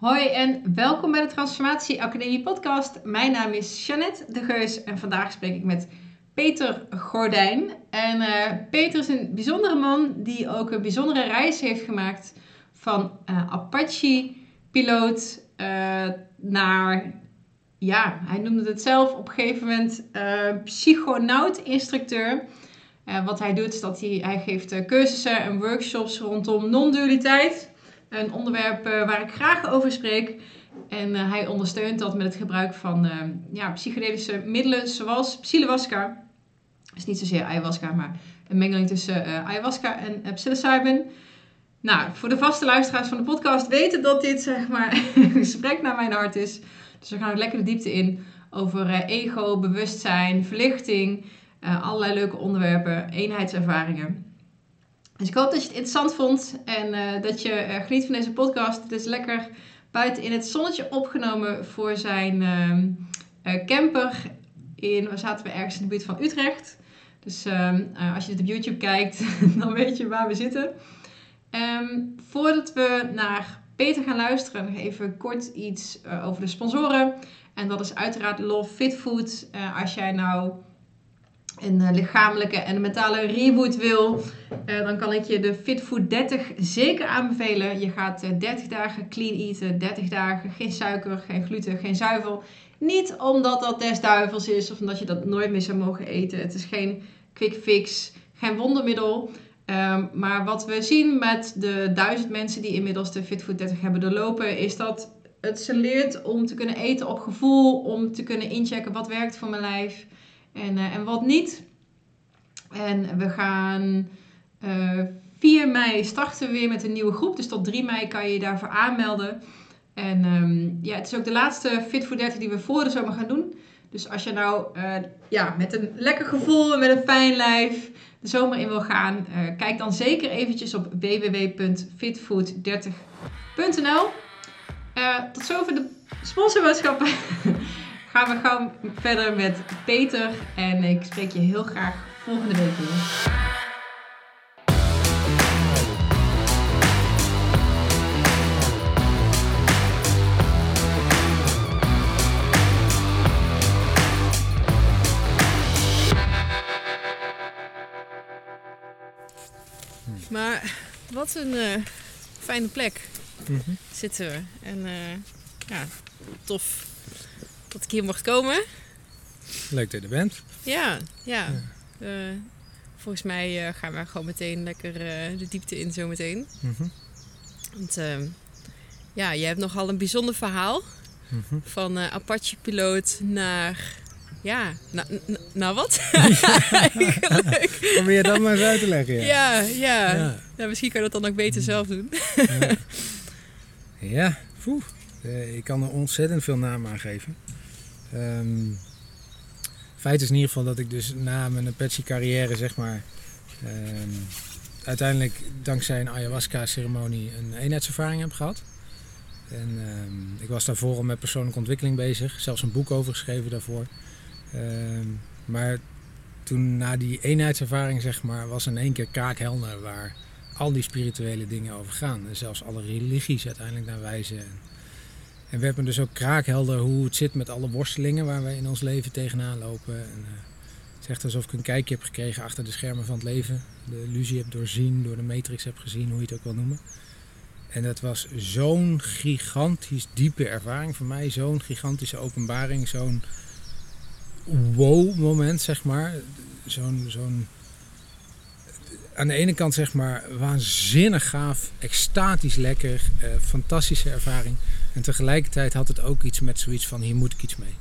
Hoi en welkom bij de Transformatie Academie podcast. Mijn naam is Jeannette de Geus en vandaag spreek ik met Peter Gordijn. En uh, Peter is een bijzondere man die ook een bijzondere reis heeft gemaakt van uh, Apache-piloot uh, naar, ja, hij noemde het zelf op een gegeven moment psychonaut-instructeur. wat hij doet is dat hij, hij geeft cursussen en workshops rondom non-dualiteit een onderwerp uh, waar ik graag over spreek. En uh, hij ondersteunt dat met het gebruik van uh, ja, psychedelische middelen zoals psilocybine. Dus niet zozeer ayahuasca, maar een mengeling tussen ayahuasca en psilocybin. Nou, voor de vaste luisteraars van de podcast weten dat dit zeg maar een gesprek naar mijn hart is. Dus we gaan ook lekker de diepte in over ego, bewustzijn, verlichting, allerlei leuke onderwerpen, eenheidservaringen. Dus ik hoop dat je het interessant vond en uh, dat je uh, geniet van deze podcast. Het is lekker buiten in het zonnetje opgenomen voor zijn uh, camper. In, waar zaten we ergens in de buurt van Utrecht. Dus ehm, als je dit op YouTube kijkt, dan weet je waar we zitten. Um, voordat we naar Peter gaan luisteren, even kort iets over de sponsoren. En dat is uiteraard Love Fit Food. als jij nou een uh, lichamelijke en mentale reboot wil, uh, dan kan ik je de Fit Food 30 zeker aanbevelen. Je gaat uh, 30 dagen clean eten, 30 dagen geen suiker, geen gluten, geen zuivel. Niet omdat dat des duivels is of omdat je dat nooit meer zou mogen eten. Het is geen quick fix, geen wondermiddel. Um, maar wat we zien met de duizend mensen die inmiddels de Fit Food 30 hebben doorlopen, is dat het ze leert om te kunnen eten op gevoel, om te kunnen inchecken wat werkt voor mijn lijf en, uh, en wat niet. En we gaan uh, eh, 4 mei starten we weer met een nieuwe groep. Dus tot 3 mei kan je je daarvoor aanmelden. En um, ja, het is ook de laatste Fit for 30 die we voor de zomer gaan doen. Dus als je nou uh, ja, met een lekker gevoel en met een fijn lijf de zomer in wil gaan, kijk dan zeker eventjes op www.fitfood30.nl. Uh, tot zover de sponsorboodschappen. gaan we gauw verder met Peter. En ik spreek je heel graag volgende week weer. Maar wat een uh, fijne plek mm -hmm. zitten we. En uh, ja, tof dat ik hier mocht komen. Leuk dat je er bent. Ja, ja. ja. Uh, volgens mij uh, gaan we gewoon meteen lekker uh, de diepte in zometeen. Mm -hmm. Want ehm, ja, je hebt nogal een bijzonder verhaal. Mm -hmm. Van Apache-piloot naar... Ja, naar na wat? Probeer je dat maar eens uit te leggen. Ja, ja, ja. ja. misschien kan je dat dan ook beter zelf doen. ja, ja. Poeh. Ik kan er ontzettend veel namen aan geven. Um, feit is in ieder geval dat ik dus na mijn Apache carrière zeg maar um, uiteindelijk dankzij een ayahuasca ceremonie een eenheidservaring heb gehad. En um, ik was daarvoor al met persoonlijke ontwikkeling bezig, zelfs een boek over geschreven daarvoor. maar toen na die eenheidservaring zeg maar was in één keer kaakhelder waar al die spirituele dingen over gaan. En zelfs alle religies uiteindelijk naar wijzen. En we hebben dus ook kraakhelder hoe het zit met alle worstelingen waar we in ons leven tegenaan lopen. En, uh, het is echt alsof ik een kijkje heb gekregen achter de schermen van het leven. De illusie heb doorzien, door de matrix heb gezien, hoe je het ook wil noemen. En dat was zo'n gigantisch diepe ervaring voor mij. Zo'n gigantische openbaring. Zo'n wow moment, zeg maar. Zo'n zo'n aan de ene kant zeg maar waanzinnig gaaf, extatisch lekker, uh, fantastische ervaring. En tegelijkertijd had het ook iets met zoiets van hier moet ik iets mee.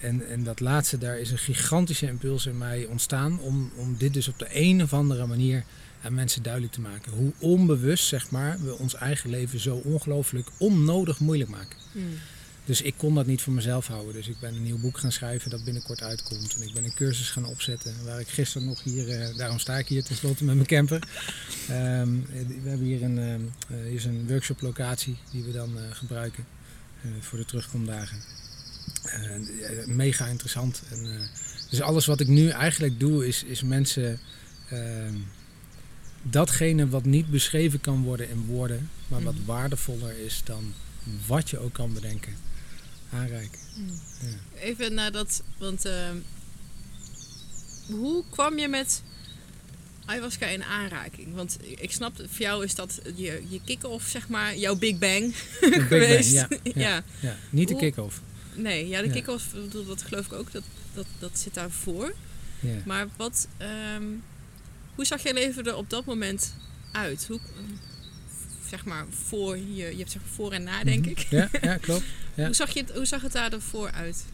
En, en dat laatste, daar is een gigantische impuls in mij ontstaan om, om dit dus op de een of andere manier aan mensen duidelijk te maken. Hoe onbewust zeg maar, we ons eigen leven zo ongelooflijk onnodig moeilijk maken. Mm. Dus ik kon dat niet voor mezelf houden. Dus ik ben een nieuw boek gaan schrijven dat binnenkort uitkomt. En ik ben een cursus gaan opzetten. Waar ik gisteren nog hier, uh, daarom sta ik hier tenslotte met mijn camper. Um, we hebben hier een, uh, hier is een workshop locatie die we dan uh, gebruiken voor de terugkomdagen. mega interessant. En, dus alles wat ik nu eigenlijk doe is, is mensen ehm, datgene wat niet beschreven kan worden in woorden, maar wat mm. waardevoller is dan wat je ook kan bedenken aanreiken. Even naar dat, want ehm, hoe kwam je met ayahuasca in aanraking? Want ik snap, voor jou is dat je, je kick-off, zeg maar, jouw Big Bang Een Big Bang, geweest. ja, ja. ja. Ja, niet de kick-off. Nee, ja, de kick-off, dat geloof ik ook, dat, dat, dat zit daarvoor. Ja. Maar wat, ehm, hoe zag je leven er op dat moment uit? Hoe, zeg maar, voor je, je hebt zeg maar voor en na, denk Mhm. ik. Ja, ja klopt. Ja. Hoe, zag je het, hoe zag het daar ervoor uit?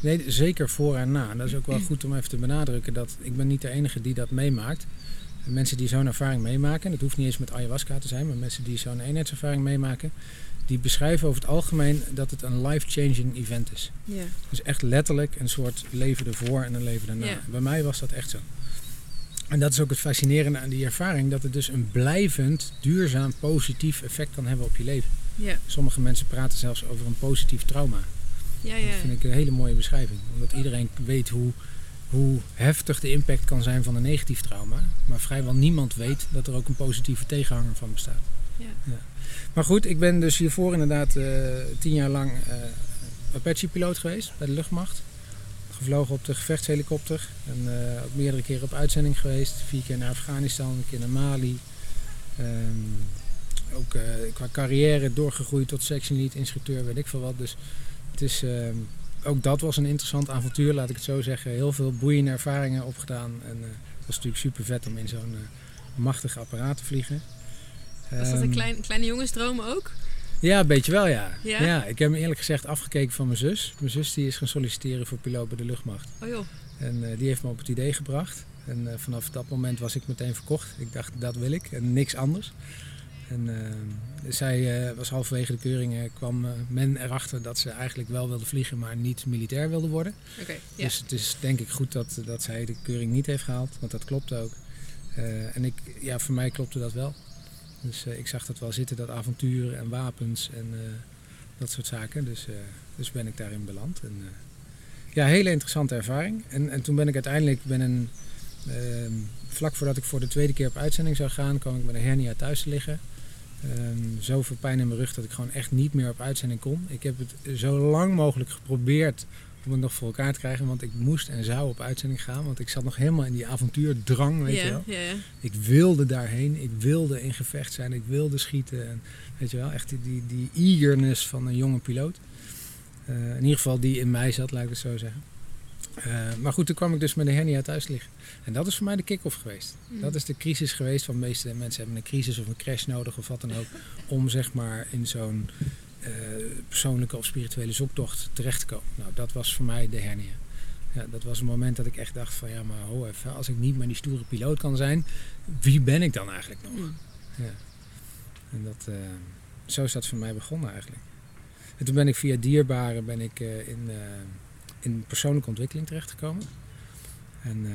Nee, zeker voor en na. En dat is ook wel goed om even te benadrukken dat ik ben niet de enige die dat meemaakt. En Mensen die zo'n ervaring meemaken, dat hoeft niet eens met ayahuasca te zijn, maar mensen die zo'n eenheidservaring meemaken, die beschrijven over het algemeen dat het een life-changing event is. Ja. Dus echt letterlijk een soort leven ervoor en een leven daarna. Ja. Bij mij was dat echt zo. En dat is ook het fascinerende aan die ervaring, dat het dus een blijvend, duurzaam, positief effect kan hebben op je leven. Ja, Sommige mensen praten zelfs over een positief trauma. ja, ja. Dat vind ik een hele mooie beschrijving. Omdat iedereen weet hoe, hoe heftig de impact kan zijn van een negatief trauma. Maar vrijwel niemand weet dat er ook een positieve tegenhanger van bestaat. Ja. Maar goed, ik ben dus hiervoor inderdaad eh, tien jaar lang eh, Apache-piloot geweest bij de luchtmacht. Gevlogen op de gevechtshelikopter. En eh, ook meerdere keren op uitzending geweest. Vier keer naar Afghanistan, een keer naar Mali. Ehm, ook eh, qua carrière doorgegroeid tot section lead, instructeur, weet ik veel wat. Dus het is, ehm, ook dat was een interessant avontuur, laat ik het zo zeggen. Heel veel boeiende ervaringen opgedaan. En eh, het was natuurlijk super vet om in zo'n machtig apparaat te vliegen. Was dat een Ehm, klein, kleine jongensdroom ook? Ja, een beetje wel, ja. Ja? ik heb me eerlijk gezegd afgekeken van mijn zus. Mijn zus die is gaan solliciteren voor piloot bij de luchtmacht. Oh joh. En eh, die heeft me op het idee gebracht. En eh, vanaf dat moment was ik meteen verkocht. Ik dacht, dat wil ik en niks anders. En eh, zij was halverwege de keuring, eh, kwam men erachter dat ze eigenlijk wel wilde vliegen, maar niet militair wilde worden. Oké, ja. Dus het is denk ik goed dat, dat zij de keuring niet heeft gehaald, want dat klopt ook. En ik, ja, voor mij klopte dat wel. Dus eh, ik zag dat wel zitten, dat avontuur en wapens en eh, dat soort zaken. Dus, eh, dus ben ik daarin beland. En, ja, hele interessante ervaring. En, en toen ben ik uiteindelijk, ben een, ehm, vlak voordat ik voor de tweede keer op uitzending zou gaan, kwam ik met een hernia thuis te liggen. Ehm, zoveel pijn in mijn rug dat ik gewoon echt niet meer op uitzending kon. Ik heb het zo lang mogelijk geprobeerd om het nog voor elkaar te krijgen, want ik moest en zou op uitzending gaan, want ik zat nog helemaal in die avontuurdrang, weet je wel. Ik wilde daarheen, ik wilde in gevecht zijn, ik wilde schieten. En, weet je wel, echt die, die, die eagerness van een jonge piloot. Eh, in ieder geval die in mij zat, laat ik het zo zeggen. Eh, maar goed, toen kwam ik dus met de hernia thuis liggen. En dat is voor mij de kick-off geweest. Mm. Dat is de crisis geweest. Want de meeste mensen hebben een crisis of een crash nodig of wat dan ook. Om zeg maar in zo'n persoonlijke of spirituele zoektocht terecht te komen. Nou, dat was voor mij de hernia. Ja, dat was een moment dat ik echt dacht van ja, maar ho even. Als ik niet meer die stoere piloot kan zijn, wie ben ik dan eigenlijk nog? Mm. Ja. En dat, eh, zo is dat voor mij begonnen eigenlijk. En toen ben ik via dierbaren ben ik, eh, in, eh, in persoonlijke ontwikkeling terechtgekomen. En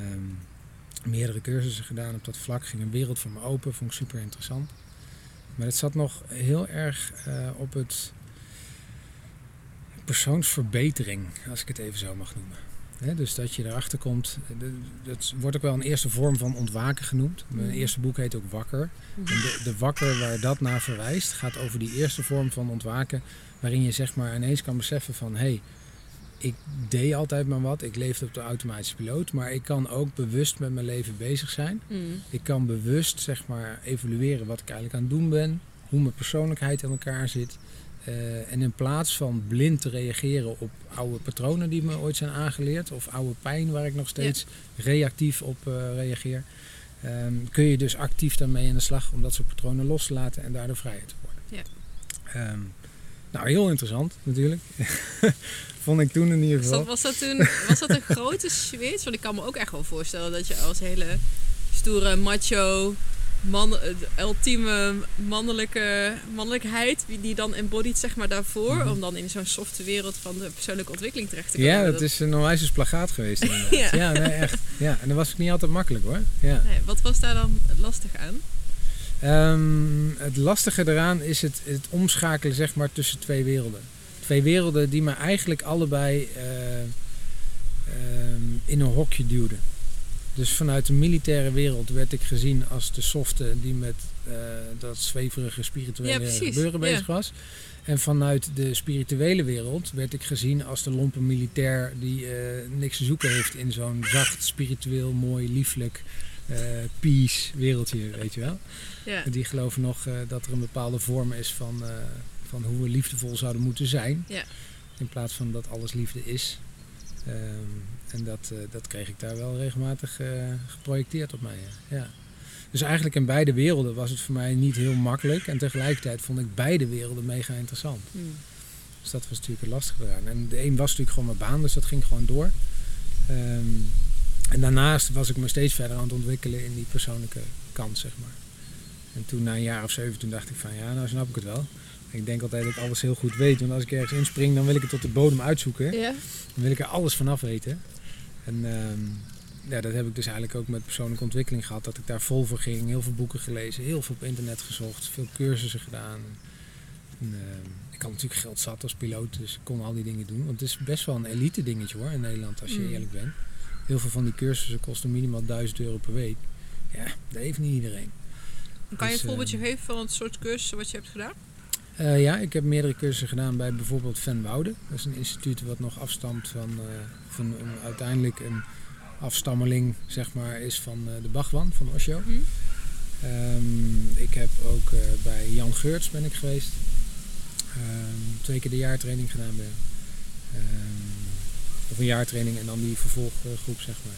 meerdere cursussen gedaan op dat vlak. Ging een wereld voor me open, vond ik super interessant. Maar het zat nog heel erg eh, op het persoonsverbetering, als ik het even zo mag noemen. Dus dat je erachter komt, dat wordt ook wel een eerste vorm van ontwaken genoemd. Mijn Mhm. eerste boek heet ook Wakker. En de, de wakker waar dat naar verwijst, gaat over die eerste vorm van ontwaken. Waarin je zeg maar ineens kan beseffen van... hé, hey, ik deed altijd maar wat. Ik leefde op de automatische piloot. Maar ik kan ook bewust met mijn leven bezig zijn. Mm. Ik kan bewust zeg maar evalueren wat ik eigenlijk aan het doen ben. Hoe mijn persoonlijkheid in elkaar zit. Eh, en in plaats van blind te reageren op oude patronen die me ooit zijn aangeleerd. Of oude pijn waar ik nog steeds reactief op eh, reageer. ehm, kun je dus actief daarmee aan de slag om dat soort patronen los te laten en daardoor vrijer te worden. Ehm, nou, heel interessant natuurlijk. Vond ik toen in ieder Was geval. dat, was, dat toen, was dat een grote switch? Want ik kan me ook echt wel voorstellen dat je als hele stoere macho, man, de ultieme mannelijke, mannelijkheid, die die dan embodied zeg maar daarvoor, Mhm. om dan in zo'n softe wereld van de persoonlijke ontwikkeling terecht te komen. Ja, dat is een onwijs plagaat geweest inderdaad. Ja. ja. nee, echt. Ja, en dat was ook niet altijd makkelijk hoor. Ja. Nee, wat was daar dan lastig aan? Ehm, het lastige eraan is het, het omschakelen zeg maar tussen twee werelden. Twee werelden die me eigenlijk allebei eh, ehm, in een hokje duwden. Dus vanuit de militaire wereld werd ik gezien als de softe die met eh, dat zweverige spirituele Ja, gebeuren Ja. bezig was. En vanuit de spirituele wereld werd ik gezien als de lompe militair die eh, niks te zoeken heeft in zo'n zacht, spiritueel, mooi, lieflijk, eh, peace wereldje, weet je wel. Ja. Die geloven nog dat er een bepaalde vorm is van, van hoe we liefdevol zouden moeten zijn. Ja. In plaats van dat alles liefde is. Ehm, en dat, eh, dat kreeg ik daar wel regelmatig eh, geprojecteerd op mij. ja. Dus eigenlijk in beide werelden was het voor mij niet heel makkelijk. En tegelijkertijd vond ik beide werelden mega interessant. Hmm. Dus dat was natuurlijk het lastige eraan. En de een was natuurlijk gewoon mijn baan, dus dat ging gewoon door. Ehm, en daarnaast was ik me steeds verder aan het ontwikkelen in die persoonlijke kant, zeg maar. En toen na een jaar of zeven, toen dacht ik van ja, nou snap ik het wel. Ik denk altijd dat ik alles heel goed weet. Want als ik ergens inspring, dan wil ik het tot de bodem uitzoeken. Ja. Dan wil ik er alles vanaf weten. En ehm, ja, dat heb ik dus eigenlijk ook met persoonlijke ontwikkeling gehad. Dat ik daar vol voor ging. Heel veel boeken gelezen. Heel veel op internet gezocht. Veel cursussen gedaan. En, ehm, ik had natuurlijk geld zat als piloot. Dus ik kon al die dingen doen. Want het is best wel een elite dingetje hoor in Nederland. Als je Mm. eerlijk bent. Heel veel van die cursussen kosten minimaal 1000 euro per week. Ja, dat heeft niet iedereen. Kan je Dus, een voorbeeldje ehm, geven van het soort cursus wat je hebt gedaan? Eh, ja, ik heb meerdere cursussen gedaan bij bijvoorbeeld Van Woude. Dat is een instituut wat nog afstamt van, eh, van een, uiteindelijk een afstammeling zeg maar, is van eh, de Bhagwan, van Osho. Hm? Ehm, ik heb ook bij Jan Geurts ben ik geweest. Ehm, twee keer de jaartraining gedaan bij. Ehm, of een jaartraining en dan die vervolggroep zeg maar.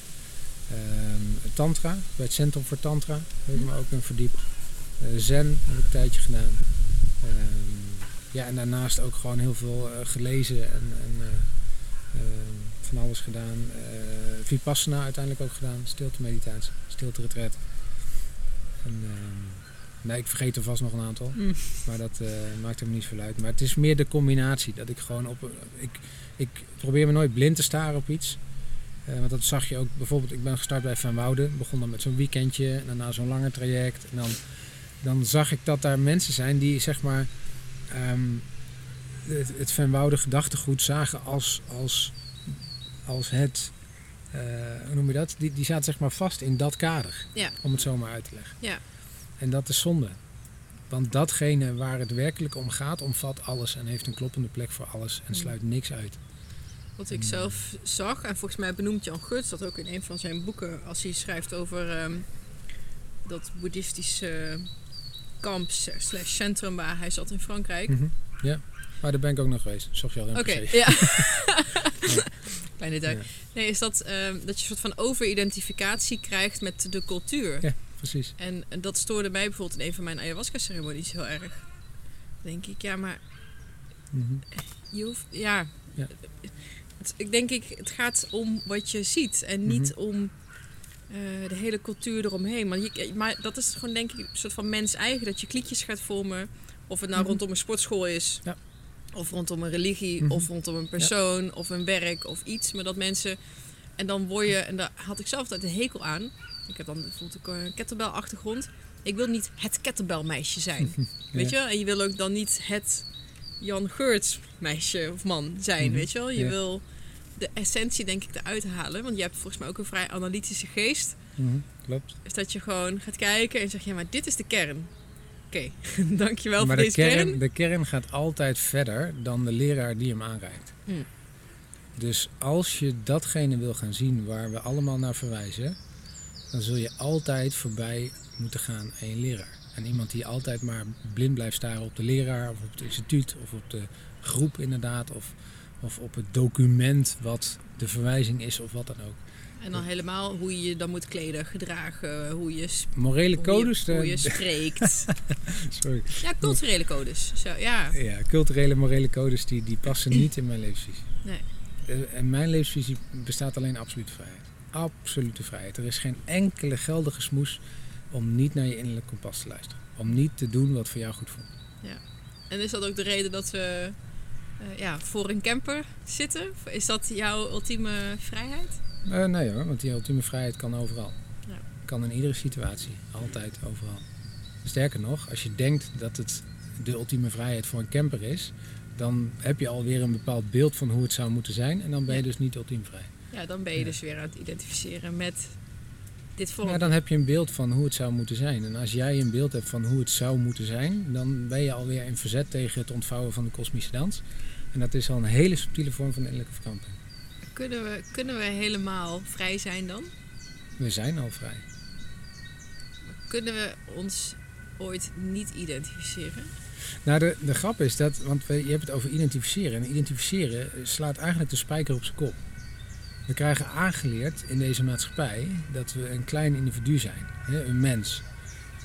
Tantra, bij het Centrum voor Tantra heb ik me ook in verdiept. Zen heb ik een tijdje gedaan. Ehm, ja, en daarnaast ook gewoon heel veel eh, gelezen en, en eh, ehm, van alles gedaan. Eh, Vipassana uiteindelijk ook gedaan, stilte meditatie, stilte retreat. En, ehm, nee, ik vergeet er vast nog een aantal, Mm. maar dat eh, maakt hem niet veel uit. Maar het is meer de combinatie, dat ik gewoon op... Ik, ik probeer me nooit blind te staren op iets. Want dat zag je ook bijvoorbeeld, ik ben gestart bij Van Wouden, begon dan met zo'n weekendje en daarna zo'n langer traject. En dan, dan zag ik dat daar mensen zijn die zeg maar ehm, het, het Van Wouden gedachtegoed zagen als, als, als het, eh, hoe noem je dat? Die, die zaten zeg maar vast in dat kader, Ja. om het zo maar uit te leggen. Ja. En dat is zonde. Want datgene waar het werkelijk om gaat, omvat alles en heeft een kloppende plek voor alles en Mm. sluit niks uit. Wat ik zelf zag, en volgens mij benoemt Jan Geurts dat ook in een van zijn boeken, als hij schrijft over ehm, dat boeddhistische kamp slash centrum waar hij zat in Frankrijk. Mhm. Ja, maar daar ben ik ook nog geweest. Zag je al in Oké, ja. Kleine duik. Ja. Nee, is dat, ehm, dat je een soort van overidentificatie krijgt met de cultuur. Ja. Precies. En, en dat stoorde mij bijvoorbeeld in een van mijn ayahuasca-ceremonies heel erg. Dan denk ik, ja, maar Mhm. je hoeft, ja. Ja. Het, ik denk ik, het gaat om wat je ziet en niet Mhm. om eh, de hele cultuur eromheen. Maar, je, maar dat is gewoon denk ik een soort van mens eigen, dat je kliekjes gaat vormen. Of het nou Mhm. rondom een sportschool is, Ja. of rondom een religie, Mhm. of rondom een persoon, of een werk, of iets. Maar dat mensen, en dan word je, en daar had ik zelf altijd een hekel aan. Ik heb dan bijvoorbeeld een kettlebell-achtergrond. Ik wil niet het kettlebell-meisje zijn. Weet je wel? En je wil ook dan niet het Jan Geurts meisje of man zijn, Mhm. weet je wel? Je wil de essentie denk ik eruit halen. Want je hebt volgens mij ook een vrij analytische geest. Mhm. Klopt. Is dat je gewoon gaat kijken en zegt, ja, maar dit is de kern. Oké, dankjewel maar voor de deze kern. kern, de kern gaat altijd verder dan de leraar die hem aanreikt. Hmm. Dus als je datgene wil gaan zien waar we allemaal naar verwijzen, dan zul je altijd voorbij moeten gaan aan je leraar. En iemand die altijd maar blind blijft staren op de leraar of op het instituut of op de groep inderdaad of, of op het document wat de verwijzing is of wat dan ook. En dan helemaal hoe je je dan moet kleden, gedragen, hoe je, Morele hoe codes, je, hoe je spreekt. sorry. ja, culturele codes. Zo, ja. Ja, culturele morele codes die, die passen niet in mijn levensvisie. Nee. Eh, En mijn levensvisie bestaat alleen absolute vrijheid. Absolute vrijheid. Er is geen enkele geldige smoes om niet naar je innerlijk kompas te luisteren. Om niet te doen wat voor jou goed voelt. En is dat ook de reden dat we eh, ja, voor een camper zitten? Is dat jouw ultieme vrijheid? Eh, nee hoor, want die ultieme vrijheid kan overal. Ja. Kan in iedere situatie. Altijd, overal. Sterker nog, als je denkt dat het de ultieme vrijheid voor een camper is, dan heb je alweer een bepaald beeld van hoe het zou moeten zijn. En dan ben je Ja. dus niet ultiem vrij. Ja, dan ben je Ja. dus weer aan het identificeren met dit vormt. Ja, dan heb je een beeld van hoe het zou moeten zijn. En als jij een beeld hebt van hoe het zou moeten zijn, dan ben je alweer in verzet tegen het ontvouwen van de kosmische dans. En dat is al een hele subtiele vorm van innerlijke verkramping. Kunnen, we, kunnen we helemaal vrij zijn dan? We zijn al vrij. Kunnen we ons ooit niet identificeren? Nou, de, de grap is dat, want we, je hebt het over identificeren. En identificeren slaat eigenlijk de spijker op zijn kop. We krijgen aangeleerd in deze maatschappij dat we een klein individu zijn. Een mens.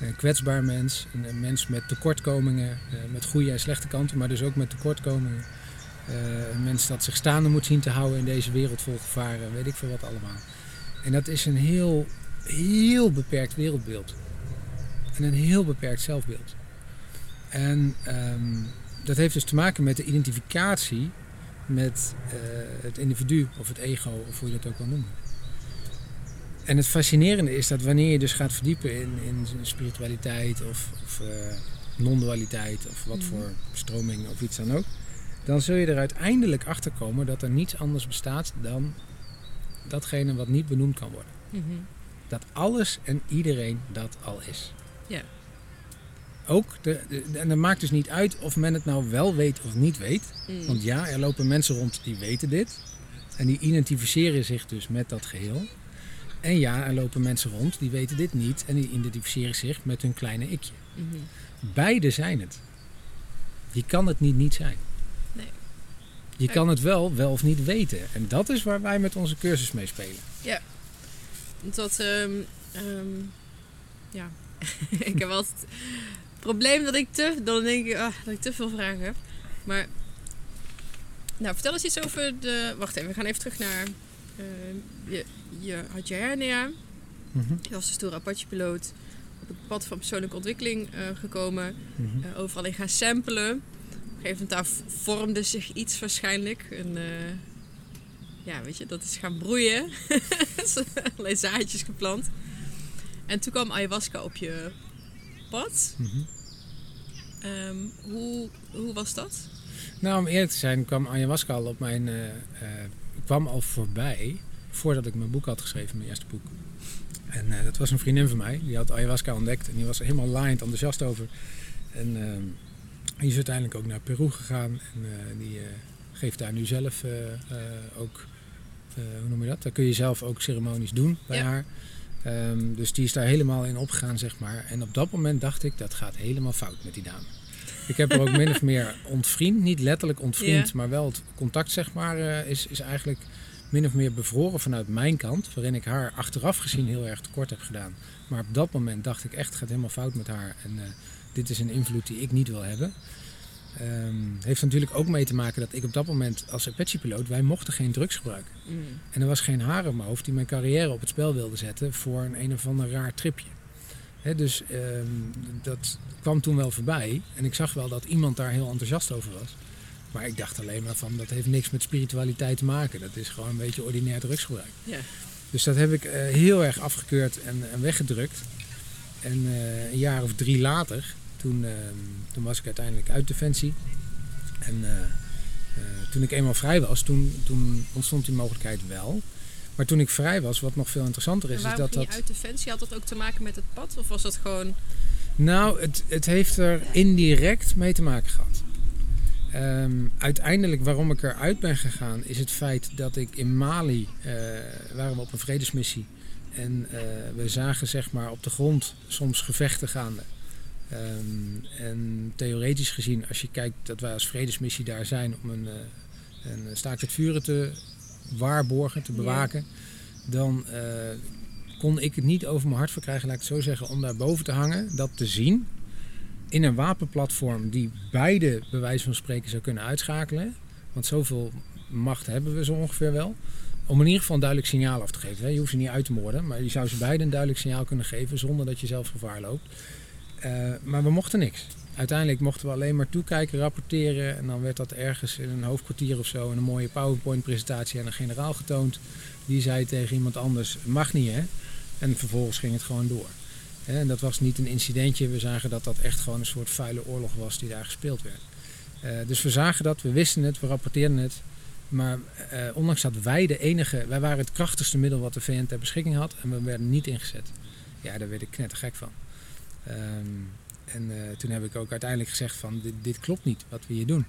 Een kwetsbaar mens. Een, een mens met tekortkomingen. eh, Met goede en slechte kanten, maar dus ook met tekortkomingen. Eh, een mens dat zich staande moet zien te houden in deze wereld vol gevaren. Weet ik veel wat allemaal. En dat is een heel, heel beperkt wereldbeeld. En een heel beperkt zelfbeeld. En ehm, dat heeft dus te maken met de identificatie met eh, het individu of het ego of hoe je dat ook wil noemen. En het fascinerende is dat wanneer je dus gaat verdiepen in, in spiritualiteit of, of eh, non-dualiteit of wat Mhm. voor stroming of iets dan ook, dan zul je er uiteindelijk achter komen dat er niets anders bestaat dan datgene wat niet benoemd kan worden. Mhm. Dat alles en iedereen dat al is. Ja. Ook, de, de- en dat maakt dus niet uit of men het nou wel weet of niet weet. Mm. Want ja, er lopen mensen rond die weten dit. En die identificeren zich dus met dat geheel. En ja, er lopen mensen rond die weten dit niet. En die identificeren zich met hun kleine ikje. Mhm. Beide zijn het. Je kan het niet niet zijn. Je kan het wel wel of niet weten. En dat is waar wij met onze cursus mee spelen. Dat, ehm, ehm, ja, ik heb altijd het probleem dat ik te, dan denk ik, ah, dat ik te veel vragen heb. Maar, nou, vertel eens iets over de, wacht even, we gaan even terug naar, ehm, je, je had je hernia, Mhm, je was de stoere Apache-piloot, op het pad van persoonlijke ontwikkeling eh, gekomen, mhm. eh, overal in gaan samplen. Een gegeven moment daar vormde zich iets waarschijnlijk. Een, eh, ja, weet je, dat is gaan broeien. Allerlei zaadjes geplant. En toen kwam ayahuasca op je pad. Mhm. Ehm, hoe, hoe was dat? Nou, om eerlijk te zijn kwam ayahuasca al op mijn... eh, kwam al voorbij voordat ik mijn boek had geschreven, mijn eerste boek. En dat was een vriendin van mij, die had ayahuasca ontdekt en die was er helemaal laaiend enthousiast over. En ehm, die is uiteindelijk ook naar Peru gegaan en eh, die eh, geeft daar nu zelf eh, ook, hoe noem je dat? Daar kun je zelf ook ceremonies doen bij Ja. haar. Ehm, dus die is daar helemaal in opgegaan, zeg maar. En op dat moment dacht ik, dat gaat helemaal fout met die dame. Ik heb er ook min of meer ontvriend, niet letterlijk ontvriend, maar wel het contact, zeg maar, is, is eigenlijk min of meer bevroren vanuit mijn kant. Waarin ik haar achteraf gezien heel erg tekort heb gedaan. Maar op dat moment dacht ik echt, het gaat helemaal fout met haar. En dit is een invloed die ik niet wil hebben. Ehm heeft natuurlijk ook mee te maken dat ik op dat moment als Apache-piloot, wij mochten geen drugs gebruiken. Mm. En er was geen haar op mijn hoofd die mijn carrière op het spel wilde zetten voor een een of ander raar tripje. Dus ehm, dat kwam toen wel voorbij. En ik zag wel dat iemand daar heel enthousiast over was. Maar ik dacht alleen maar van, dat heeft niks met spiritualiteit te maken. Dat is gewoon een beetje ordinair drugsgebruik. Dus dat heb ik eh, heel erg afgekeurd en, en weggedrukt. En eh, een jaar of drie later, toen, ehm, toen was ik uiteindelijk uit Defensie. En eh, eh, toen ik eenmaal vrij was, toen, toen ontstond die mogelijkheid wel. Maar toen ik vrij was, wat nog veel interessanter is, En is dat dat... je uit Defensie? Had dat ook te maken met het pad? Of was dat gewoon... Nou, het, het heeft er indirect mee te maken gehad. Ehm, uiteindelijk waarom ik eruit ben gegaan is het feit dat ik in Mali waren we op een vredesmissie en eh, we zagen zeg maar op de grond soms gevechten gaande. Ehm, en theoretisch gezien, als je kijkt dat wij als vredesmissie daar zijn om een, eh, een staakt het vuren te waarborgen, te Ja. bewaken, dan eh, kon ik het niet over mijn hart verkrijgen, laat ik het zo zeggen, om daar boven te hangen, dat te zien. In een wapenplatform die beide, bij wijze van spreken, zou kunnen uitschakelen. Want zoveel macht hebben we zo ongeveer wel. Om in ieder geval een duidelijk signaal af te geven. hè. Je hoeft ze niet uit te moorden, maar je zou ze beide een duidelijk signaal kunnen geven zonder dat je zelf gevaar loopt. Eh, maar we mochten niks. Uiteindelijk mochten we alleen maar toekijken, rapporteren. En dan werd dat ergens in een hoofdkwartier of zo in een mooie PowerPoint-presentatie aan een generaal getoond. Die zei tegen iemand anders: mag niet hè. En vervolgens ging het gewoon door. En dat was niet een incidentje. We zagen dat dat echt gewoon een soort vuile oorlog was die daar gespeeld werd. Eh, dus we zagen dat, we wisten het, we rapporteerden het. Maar eh, ondanks dat wij de enige, wij waren het krachtigste middel wat de VN ter beschikking had en we werden niet ingezet. Ja, daar werd ik knettergek van. Ehm, en eh, toen heb ik ook uiteindelijk gezegd van dit, dit klopt niet wat we hier doen.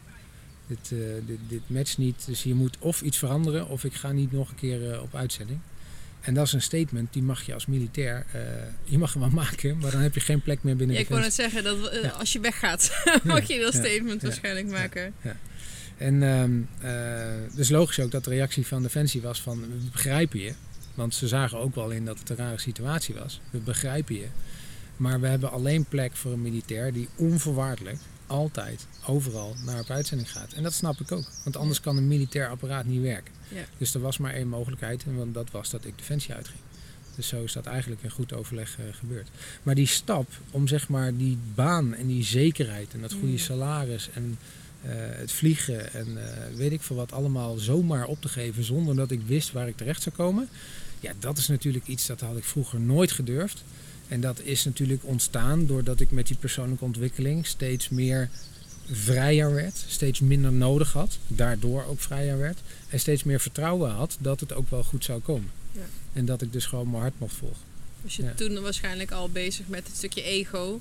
Dit, uh, dit, dit matcht niet, dus hier moet of iets veranderen of ik ga niet nog een keer op uitzending. En dat is een statement die mag je als militair, uh, je mag hem wel maken, maar dan heb je geen plek meer binnen ja, de Ik wou net zeggen, dat uh, ja. als je weggaat, mag je dat statement waarschijnlijk maken. En uh, dus logisch ook dat de reactie van Defensie was van, we begrijpen je. Want ze zagen ook wel in dat het een rare situatie was. We begrijpen je. Maar we hebben alleen plek voor een militair die onvoorwaardelijk altijd, overal naar op uitzending gaat. En dat snap ik ook. Want anders kan een militair apparaat niet werken. Ja. Dus er was maar één mogelijkheid en dat was dat ik Defensie uitging. Dus zo is dat eigenlijk in goed overleg uh, gebeurd. Maar die stap om zeg maar die baan en die zekerheid en dat goede salaris en uh, het vliegen en uh, weet ik veel wat allemaal zomaar op te geven zonder dat ik wist waar ik terecht zou komen. Ja, dat is natuurlijk iets dat had ik vroeger nooit gedurfd. En dat is natuurlijk ontstaan doordat ik met die persoonlijke ontwikkeling steeds meer vrijer werd, steeds minder nodig had, daardoor ook vrijer werd en steeds meer vertrouwen had dat het ook wel goed zou komen. Ja. En dat ik dus gewoon mijn hart mocht volgen. Was je Ja. toen waarschijnlijk al bezig met het stukje ego?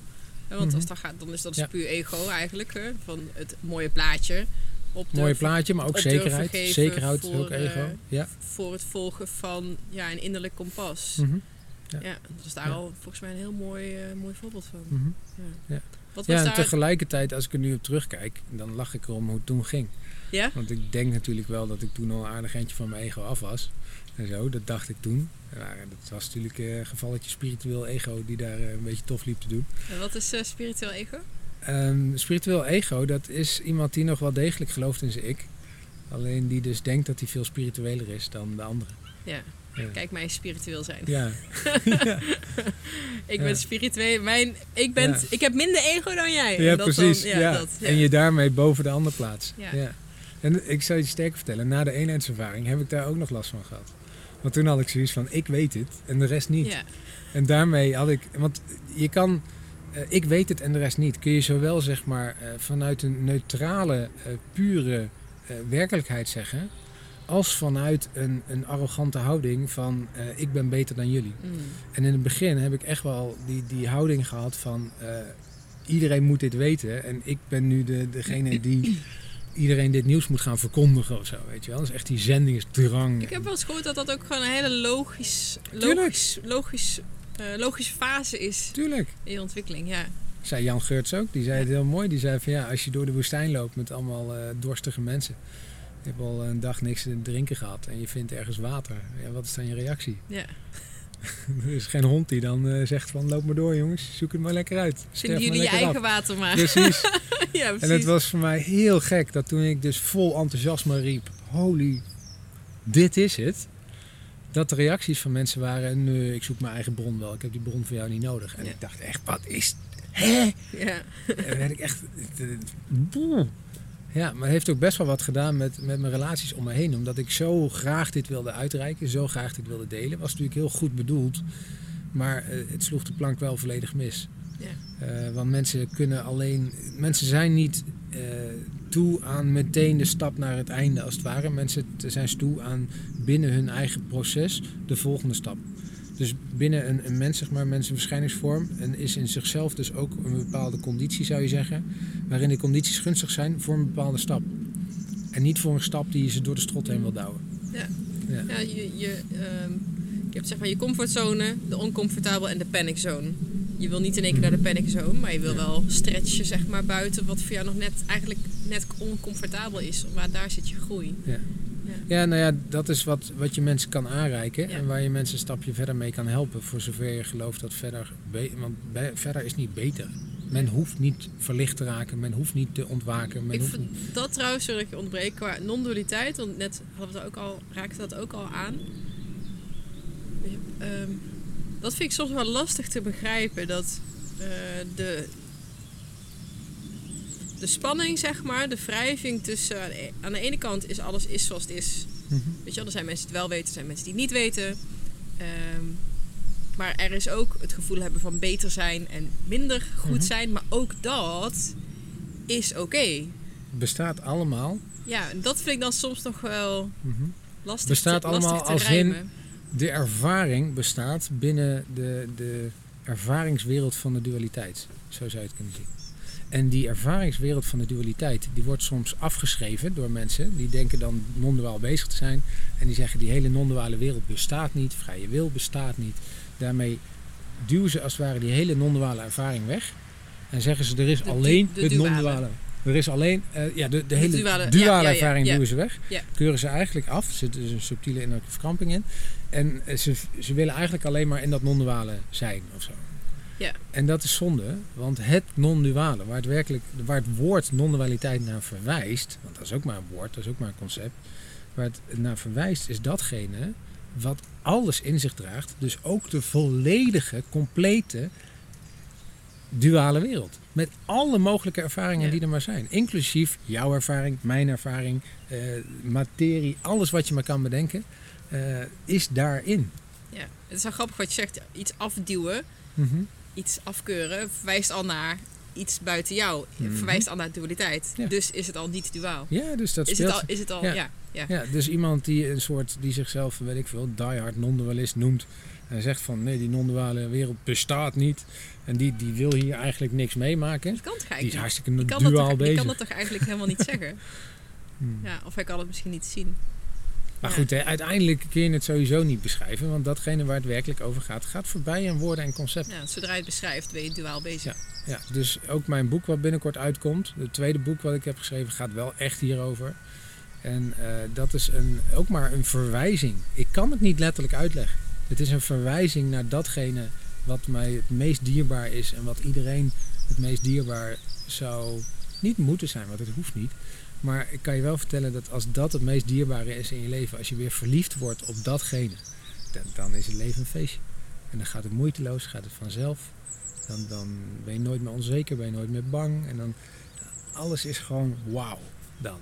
Want Mhm. als dat gaat, dan is dat dus puur ego eigenlijk. Hè? Van het mooie plaatje. Op Mooie plaatje, maar ook zekerheid. Zekerheid is ook ego. eh, ja. Voor het volgen van ja, een innerlijk kompas. Mhm. Ja, dat is daar Ja. al volgens mij een heel mooi, eh, mooi voorbeeld van. Mhm. Ja. Ja. Wat was Ja, en daar... tegelijkertijd, als ik er nu op terugkijk, dan lach ik erom hoe het toen ging. Ja? Want ik denk natuurlijk wel dat ik toen al een aardig eindje van mijn ego af was. En zo, dat dacht ik toen. Maar dat was natuurlijk eh, een gevalletje spiritueel ego die daar eh, een beetje tof liep te doen. En wat is eh, spiritueel ego? Ehm, spiritueel ego, dat is iemand die nog wel degelijk gelooft in zijn ik. Alleen die dus denkt dat hij veel spiritueler is dan de anderen. Ja. Ja. Kijk mij spiritueel zijn. Ja, Ik Ja. ben spiritueel. Mijn, ik, ben, ik heb minder ego dan jij. ja dat precies. Dan, ja, ja. Dat. En je daarmee boven de ander plaatst. Ja. En ik zal je sterker vertellen, na de eenheidservaring heb ik daar ook nog last van gehad. Want toen had ik zoiets van, ik weet het en de rest niet. Ja. En daarmee had ik, want je kan, eh, ik weet het en de rest niet. Kun je zowel zeg maar eh, vanuit een neutrale, eh, pure werkelijkheid zeggen, als vanuit een, een arrogante houding van ik ben beter dan jullie. Mm. En in het begin heb ik echt wel die, die houding gehad van iedereen moet dit weten en ik ben nu de, degene die iedereen dit nieuws moet gaan verkondigen of zo, weet je wel. Dat is echt die zendingsdrang. Ik heb wel eens gehoord dat dat ook gewoon een hele logisch, logisch, eh, logische fase is Tuurlijk. in je ontwikkeling. Ja. Zei Jan Geurts ook, die zei het heel mooi. Die zei van ja, als je door de woestijn loopt met allemaal eh, dorstige mensen. Je hebt al een dag niks te drinken gehad en je vindt ergens water. Ja, wat is dan je reactie? ja. Er is geen hond die dan eh, zegt van loop maar door jongens, zoek het maar lekker uit. Vinden jullie je eigen af. water maar. Precies. ja, En precies. het was voor mij heel gek dat toen ik dus vol enthousiasme riep: Holy, dit is het. Dat de reacties van mensen waren: Nee, ik zoek mijn eigen bron wel. Ik heb die bron voor jou niet nodig. En Ja. ik dacht echt: Wat is. Hè? Ja. En dan werd ik echt. boe. Ja, maar het heeft ook best wel wat gedaan met, met mijn relaties om me heen. Omdat ik zo graag dit wilde uitreiken, zo graag dit wilde delen. Was natuurlijk heel goed bedoeld. Maar eh, het sloeg de plank wel volledig mis. Ja. Eh, want mensen kunnen alleen. Mensen zijn niet eh, toe aan meteen de stap naar het einde als het ware. Mensen zijn toe aan binnen hun eigen proces de volgende stap. Dus binnen een, een mens, zeg maar, mensenverschijningsvorm, en is in zichzelf dus ook een bepaalde conditie, zou je zeggen, waarin de condities gunstig zijn voor een bepaalde stap. En niet voor een stap die je ze door de strot heen wil douwen. Ja. Ja. Ja, je, je, ehm, je hebt zeg maar je comfortzone, de oncomfortabel en de paniczone. Je wil niet in één keer naar de paniczone, maar je wil Ja. wel stretchen zeg maar buiten wat voor jou nog net eigenlijk net oncomfortabel is. Maar daar zit je groei. Ja, nou ja, dat is wat, wat je mensen kan aanreiken Ja. en waar je mensen een stapje verder mee kan helpen. Voor zover je gelooft dat verder, want verder is niet beter. Men hoeft niet verlicht te raken, men hoeft niet te ontwaken. Men Ik hoeft vind niet... dat trouwens, zodat ik je ontbreek, qua non-dualiteit, want net hadden we ook al, raakte dat ook al aan. Ehm, dat vind ik soms wel lastig te begrijpen, dat eh, de, de spanning, zeg maar, de wrijving tussen, aan de- aan de ene kant is alles is zoals het is. Mhm. Weet je wel, er zijn mensen die het wel weten, er zijn mensen die het niet weten. Ehm, maar er is ook het gevoel hebben van beter zijn en minder goed Mhm. zijn. Maar ook dat is oké. bestaat allemaal. Ja, dat vind ik dan soms nog wel mhm, lastig, Bestaat te, lastig allemaal te als in-. De ervaring bestaat binnen de, de ervaringswereld van de dualiteit. Zo zou je het kunnen zien. En die ervaringswereld van de dualiteit, die wordt soms afgeschreven door mensen. Die denken dan non-duaal bezig te zijn. En die zeggen die hele non-duale wereld bestaat niet. Vrije wil bestaat niet. Daarmee duwen ze als het ware die hele non-duale ervaring weg. En zeggen ze er is De alleen de het duale. non-duale. Er is alleen, eh, ja, de, de hele duale- duale, ja, ja, ja, ervaring duwen ze weg. Keuren ze eigenlijk af. Er zit dus een subtiele innerlijke verkramping in. En eh, ze, ze willen eigenlijk alleen maar in dat non-duale zijn of zo. Ja. En dat is zonde, want het non-duale, waar het, werkelijk, waar het woord non-dualiteit naar verwijst, want dat is ook maar een woord, dat is ook maar een concept, waar het naar verwijst is datgene wat alles in zich draagt, dus ook de volledige, complete duale wereld. Met alle mogelijke ervaringen Ja. die er maar zijn. Inclusief jouw ervaring, mijn ervaring, eh, materie, alles wat je maar kan bedenken, eh, is daarin. Ja. Het is wel grappig wat je zegt, iets afduwen, Mhm. Iets afkeuren, verwijst al naar iets buiten jou. Mhm. Verwijst al naar dualiteit. Ja. Dus is het al niet duaal. Ja, dus dat Is het speelt. al, is het al Ja. ja. ja. Ja, dus iemand die een soort, die zichzelf, weet ik veel, diehard non-dualist noemt. En zegt van nee, die non-duale wereld bestaat niet. En die, die wil hier eigenlijk niks meemaken. Dat kan toch Die is eigenlijk hartstikke duaal bezig. kan dat toch eigenlijk helemaal niet zeggen? Hmm. Ja, of hij kan het misschien niet zien. Maar Ja. goed, hè, uiteindelijk kun je het sowieso niet beschrijven. Want datgene waar het werkelijk over gaat, gaat voorbij aan woorden en concepten. Ja, zodra je het beschrijft, ben je duaal bezig. Ja, dus ook mijn boek wat binnenkort uitkomt, het tweede boek wat ik heb geschreven, gaat wel echt hierover. En eh, dat is een, ook maar een verwijzing. Ik kan het niet letterlijk uitleggen. Het is een verwijzing naar datgene wat mij het meest dierbaar is en wat iedereen het meest dierbaar zou niet moeten zijn, want het hoeft niet. Maar ik kan je wel vertellen dat als dat het meest dierbare is in je leven, als je weer verliefd wordt op datgene, dan, dan is het leven een feestje. En dan gaat het moeiteloos, gaat het vanzelf. Dan, dan ben je nooit meer onzeker, ben je nooit meer bang. En dan alles is gewoon wauw dan.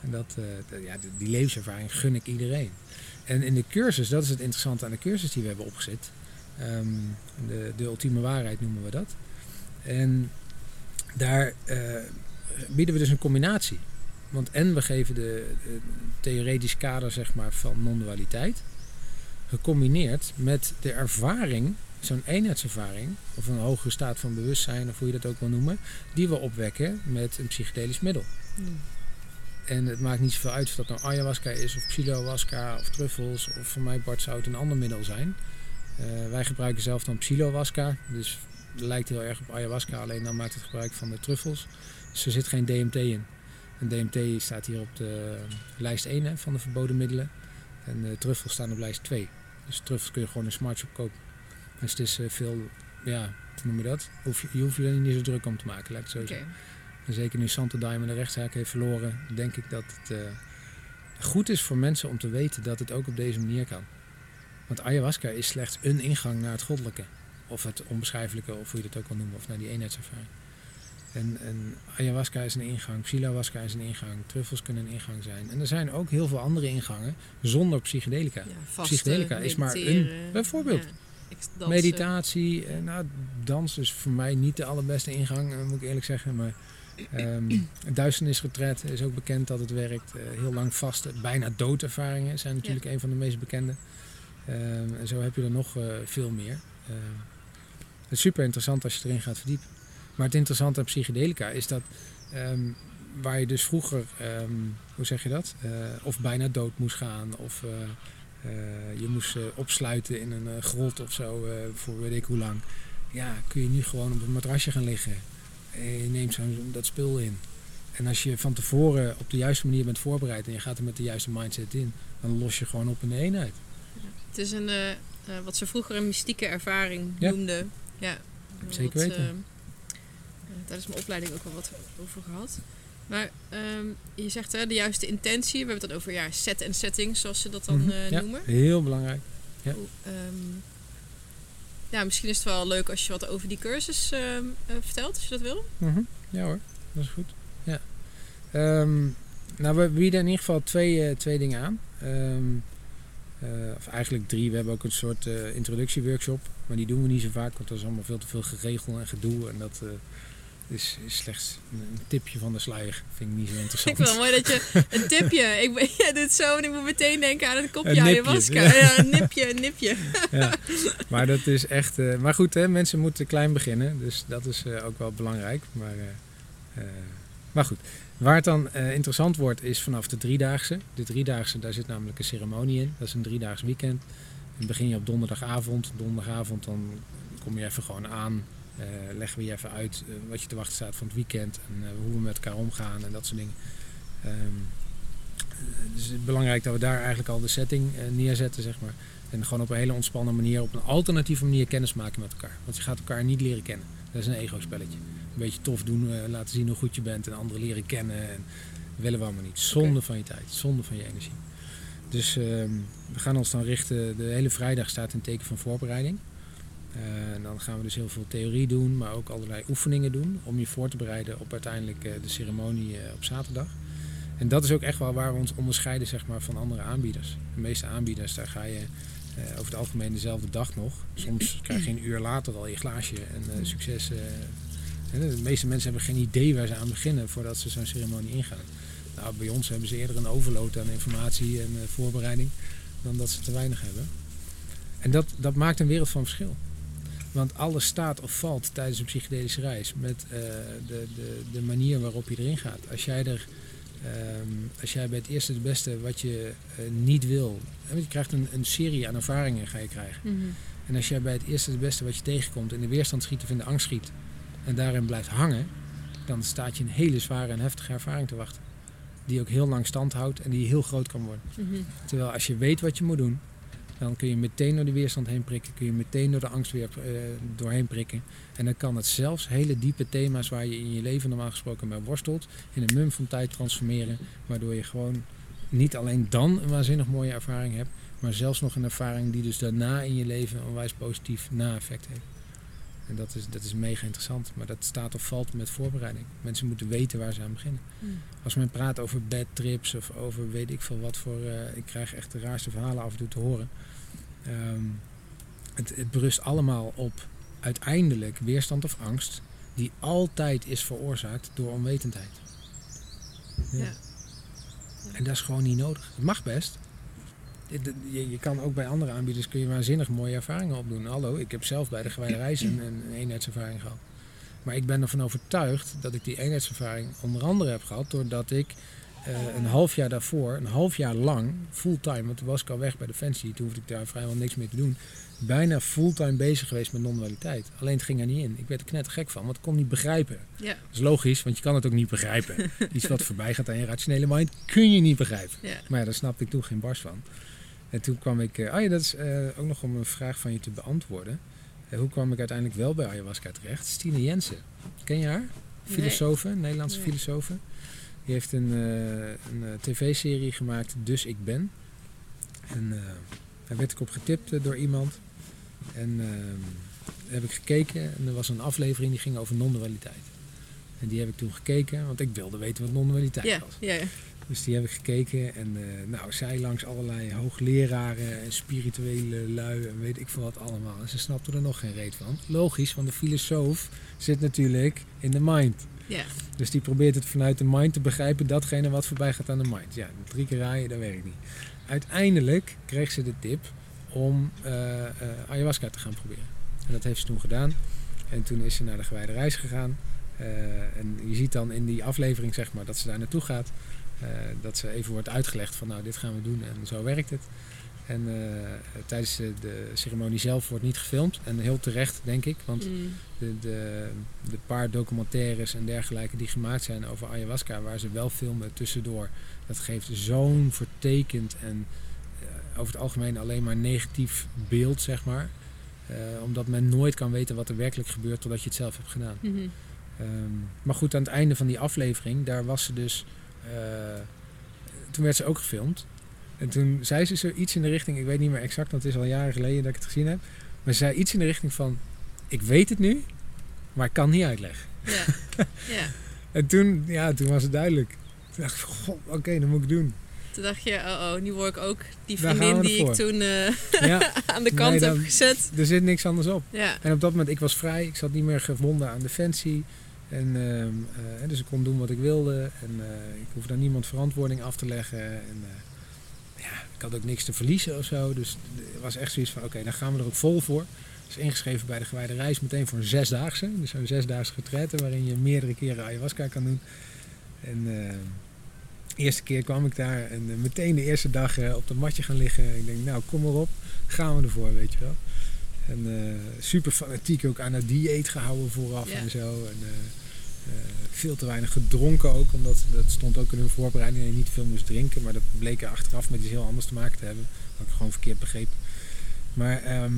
En dat, eh, ja, die- die levenservaring gun ik iedereen. En in de cursus, dat is het interessante aan de cursus die we hebben opgezet. Ehm, de, de ultieme waarheid noemen we dat. En daar eh, bieden we dus een combinatie. Want en we geven de, de theoretisch kader zeg maar, van non-dualiteit. Gecombineerd met de ervaring, zo'n eenheidservaring, of een hogere staat van bewustzijn, of hoe je dat ook wil noemen, die we opwekken met een psychedelisch middel. Hmm. En het maakt niet zoveel uit of dat nou ayahuasca is, of psilohuasca, of truffels, of voor mij Bart zou het een ander middel zijn. Eh, wij gebruiken zelf dan psilohuasca, dus het lijkt heel erg op ayahuasca, alleen dan maakt het gebruik van de truffels. Dus er zit geen DMT in. En DMT staat hier op de lijst 1 hè, van de verboden middelen. En de truffels staan op lijst 2. Dus truffels kun je gewoon in smartshop kopen. Dus het is eh, veel, ja, hoe noem je dat? Hoef je, je hoeft je er niet zo druk om te maken, laat ik zo zeggen. En zeker nu Santo Daime de rechtszaak heeft verloren, denk ik dat het eh, goed is voor mensen om te weten dat het ook op deze manier kan. Want ayahuasca is slechts een ingang naar het goddelijke. Of het onbeschrijfelijke, of hoe je dat ook wil noemen, of naar die eenheidservaring. En, en ayahuasca is een ingang, psilohuasca is een ingang, truffels kunnen een ingang zijn. En er zijn ook heel veel andere ingangen zonder psychedelica. Ja, Psychedelica is maar een- bijvoorbeeld. ja. Meditatie, eh, nou, dans is voor mij niet de allerbeste ingang, eh, moet ik eerlijk zeggen. Maar ehm duisternisretret is ook bekend dat het werkt. Eh, heel lang vaste, bijna doodervaringen zijn natuurlijk een van de meest bekende. Ehm, en zo heb je er nog veel meer. Ehm, het is super interessant als je erin gaat verdiepen. Maar het interessante aan psychedelica is dat ehm, waar je dus vroeger, ehm, hoe zeg je dat, Eh, of bijna dood moest gaan of eh, eh, je moest opsluiten in een grot of zo voor weet ik hoe lang. Ja, kun je nu gewoon op een matrasje gaan liggen. En je neemt zo'n dat spul in. En als je van tevoren op de juiste manier bent voorbereid en je gaat er met de juiste mindset in, dan los je gewoon op in de eenheid. Het is een, wat ze vroeger een mystieke ervaring Ja. noemden. Ja, Zeker weten. Tijdens mijn opleiding ook wel wat over gehad. Maar ehm, je zegt hè, de juiste intentie. We hebben het dan over ja, set en setting, zoals ze dat dan eh, ja, noemen. heel belangrijk. Ja. Ehm, ja, misschien is het wel leuk als je wat over die cursus ehm, eh, vertelt, als je dat wil. Mhm. Ja hoor, dat is goed. Ja. Nou, we bieden in ieder geval twee, eh, twee dingen aan. Of eigenlijk drie. We hebben ook een soort introductieworkshop. Maar die doen we niet zo vaak, want dat is allemaal veel te veel geregeld en gedoe. En dat, is, is slechts een, tipje van de sluier. Vind ik niet zo Ik interessant. vind het wel mooi dat je een tipje. Ik, ben- doet zo en ik moet meteen denken aan het kopje ayahuasca. ja. Ja, een nipje, een nipje. ja. Maar dat is echt. eh, maar goed, hè, mensen moeten klein beginnen. Dus dat is eh, ook wel belangrijk. Maar, eh, maar goed. Waar het dan interessant wordt, is vanaf de driedaagse. De driedaagse, daar zit namelijk een ceremonie in. Dat is een driedaags weekend. Dan begin je op donderdagavond. Donderdagavond dan kom je even gewoon aan. Eh, leggen we je even uit eh, wat je te wachten staat van het weekend. En eh, hoe we met elkaar omgaan en dat soort dingen. Ehm, eh, dus het is belangrijk dat we daar eigenlijk al de setting neerzetten, zeg maar. En gewoon op een hele ontspannen manier, op een alternatieve manier kennis maken met elkaar. Want je gaat elkaar niet leren kennen. Dat is een ego-spelletje. Een beetje tof doen, laten zien hoe goed je bent en anderen leren kennen. En dat willen we allemaal niet. Zonde van je tijd, zonde van je energie. Dus ehm, we gaan ons dan richten, de hele vrijdag staat in teken van voorbereiding. Eh, en dan gaan we dus heel veel theorie doen, maar ook allerlei oefeningen doen om je voor te bereiden op uiteindelijk eh, de ceremonie eh, op zaterdag. En dat is ook echt wel waar we ons onderscheiden zeg maar, van andere aanbieders. De meeste aanbieders, daar ga je eh, over het algemeen dezelfde dag nog. Soms krijg je een uur later al je glaasje en eh, succes. eh. De meeste mensen hebben geen idee waar ze aan beginnen voordat ze zo'n ceremonie ingaan. Nou, bij ons hebben ze eerder een overload aan informatie en eh, voorbereiding dan dat ze te weinig hebben. En dat, dat maakt een wereld van verschil. Want alles staat of valt tijdens een psychedelische reis met eh, de, de, de manier waarop je erin gaat. Als jij er Ehm, als jij bij het eerste het beste wat je eh, niet wil. want Je krijgt een, een serie aan ervaringen ga je krijgen. Mhm. En als jij bij het eerste het beste wat je tegenkomt in de weerstand schiet of in de angst schiet. En daarin blijft hangen. Dan staat je een hele zware en heftige ervaring te wachten. Die ook heel lang stand houdt en die heel groot kan worden. Mhm. Terwijl als je weet wat je moet doen. Dan kun je meteen door de weerstand heen prikken. Kun je meteen door de angst weer eh, doorheen prikken. En dan kan het zelfs hele diepe thema's waar je in je leven normaal gesproken mee worstelt. In een mum van tijd transformeren. Waardoor je gewoon niet alleen dan een waanzinnig mooie ervaring hebt. Maar zelfs nog een ervaring die dus daarna in je leven een onwijs positief na-effect heeft. En dat is, dat is mega interessant. Maar dat staat of valt met voorbereiding. Mensen moeten weten waar ze aan beginnen. Mhm. Als men praat over bad trips of over weet ik veel wat voor... eh, ik krijg echt de raarste verhalen af en toe te horen. Ehm, het, het berust allemaal op uiteindelijk weerstand of angst... die altijd is veroorzaakt door onwetendheid. Ja. En dat is gewoon niet nodig. Het mag best. Je, je kan ook bij andere aanbieders kun je waanzinnig mooie ervaringen opdoen. Hallo, ik heb zelf bij de Gewijde Reis een, een eenheidservaring gehad. Maar ik ben ervan overtuigd dat ik die eenheidservaring onder andere heb gehad doordat ik eh, een half jaar daarvoor, een half jaar lang, fulltime, want toen was ik al weg bij Defensie, toen hoefde ik daar vrijwel niks meer te doen, bijna fulltime bezig geweest met non-dualiteit. Alleen het ging er niet in. Ik werd er knettergek van, want ik kon het niet begrijpen. Ja. Dat is logisch, want je kan het ook niet begrijpen. Iets wat voorbij gaat aan je rationele mind, kun je niet begrijpen. Ja. Maar ja, daar snapte ik toen geen barst van. En toen kwam ik... eh, oh ja, dat is eh, ook nog om een vraag van je te beantwoorden. Hoe kwam ik uiteindelijk wel bij ayahuasca terecht? Stine Jensen. Ken je haar? Nee. Filosofe, een Nederlandse Nee. filosofe. Die heeft een, eh, een eh, tv-serie gemaakt, Dus Ik Ben. En eh, daar werd ik op getipt door iemand. En ehm, heb ik gekeken en er was een aflevering die ging over non-dualiteit. En die heb ik toen gekeken, want ik wilde weten wat non-dualiteit Ja, was. ja, ja. Dus die heb ik gekeken en nou, zij langs allerlei hoogleraren en spirituele lui en weet ik veel wat allemaal. En ze snapten er nog geen reet van. Logisch, want de filosoof zit natuurlijk in de mind. Dus die probeert het vanuit de mind te begrijpen, datgene wat voorbij gaat aan de mind. Ja, drie keer raaien, dat werkt niet. Uiteindelijk kreeg ze de tip om eh, eh, ayahuasca te gaan proberen. En dat heeft ze toen gedaan. En toen is ze naar de gewijde reis gegaan. Eh, en je ziet dan in die aflevering zeg maar, dat ze daar naartoe gaat. Dat ze even wordt uitgelegd van nou dit gaan we doen en zo werkt het. En eh, tijdens de, de ceremonie zelf wordt niet gefilmd. En heel terecht denk ik. Want Mm. de, de, de paar documentaires en dergelijke die gemaakt zijn over ayahuasca, waar ze wel filmen tussendoor, dat geeft zo'n vertekend en eh, over het algemeen alleen maar negatief beeld, zeg maar. Eh, omdat men nooit kan weten wat er werkelijk gebeurt totdat je het zelf hebt gedaan. Mhm. Ehm, maar goed, aan het einde van die aflevering, daar was ze dus. toen werd ze ook gefilmd. En toen zei ze zoiets in de richting, ik weet niet meer exact, want het is al jaren geleden dat ik het gezien heb. Maar ze zei iets in de richting van: Ik weet het nu, maar ik kan niet uitleggen. Ja. ja. En toen, ja, toen was het duidelijk. Toen dacht ik: God, oké, dat moet ik doen. Toen dacht je, oh oh, nu word ik ook die vriendin die ik toen eh, Ja, aan de kant Nee, dan- heb gezet. er zit niks anders op. Ja. En op dat moment, ik was vrij, ik zat niet meer gebonden aan defensie. En, ehm, eh, dus ik kon doen wat ik wilde. En eh, ik hoefde aan niemand verantwoording af te leggen. En ik had ook niks te verliezen of zo. Dus het was echt zoiets van, oké, dan gaan we er ook vol voor. Dus ingeschreven bij de gewijde reis meteen voor een zesdaagse. Dus zo'n zesdaagse retraite waarin je meerdere keren ayahuasca kan doen. En de eerste keer kwam ik daar en meteen de eerste dag op dat matje gaan liggen. Ik denk, nou kom maar op, gaan we ervoor, weet je wel. En super fanatiek ook aan het dieet gehouden vooraf Ja. en zo. En, eh, eh, veel te weinig gedronken ook, omdat dat stond ook in hun voorbereiding dat je niet veel moest drinken. Maar dat bleek er achteraf met iets heel anders te maken te hebben. Wat ik gewoon verkeerd begreep. Maar ehm,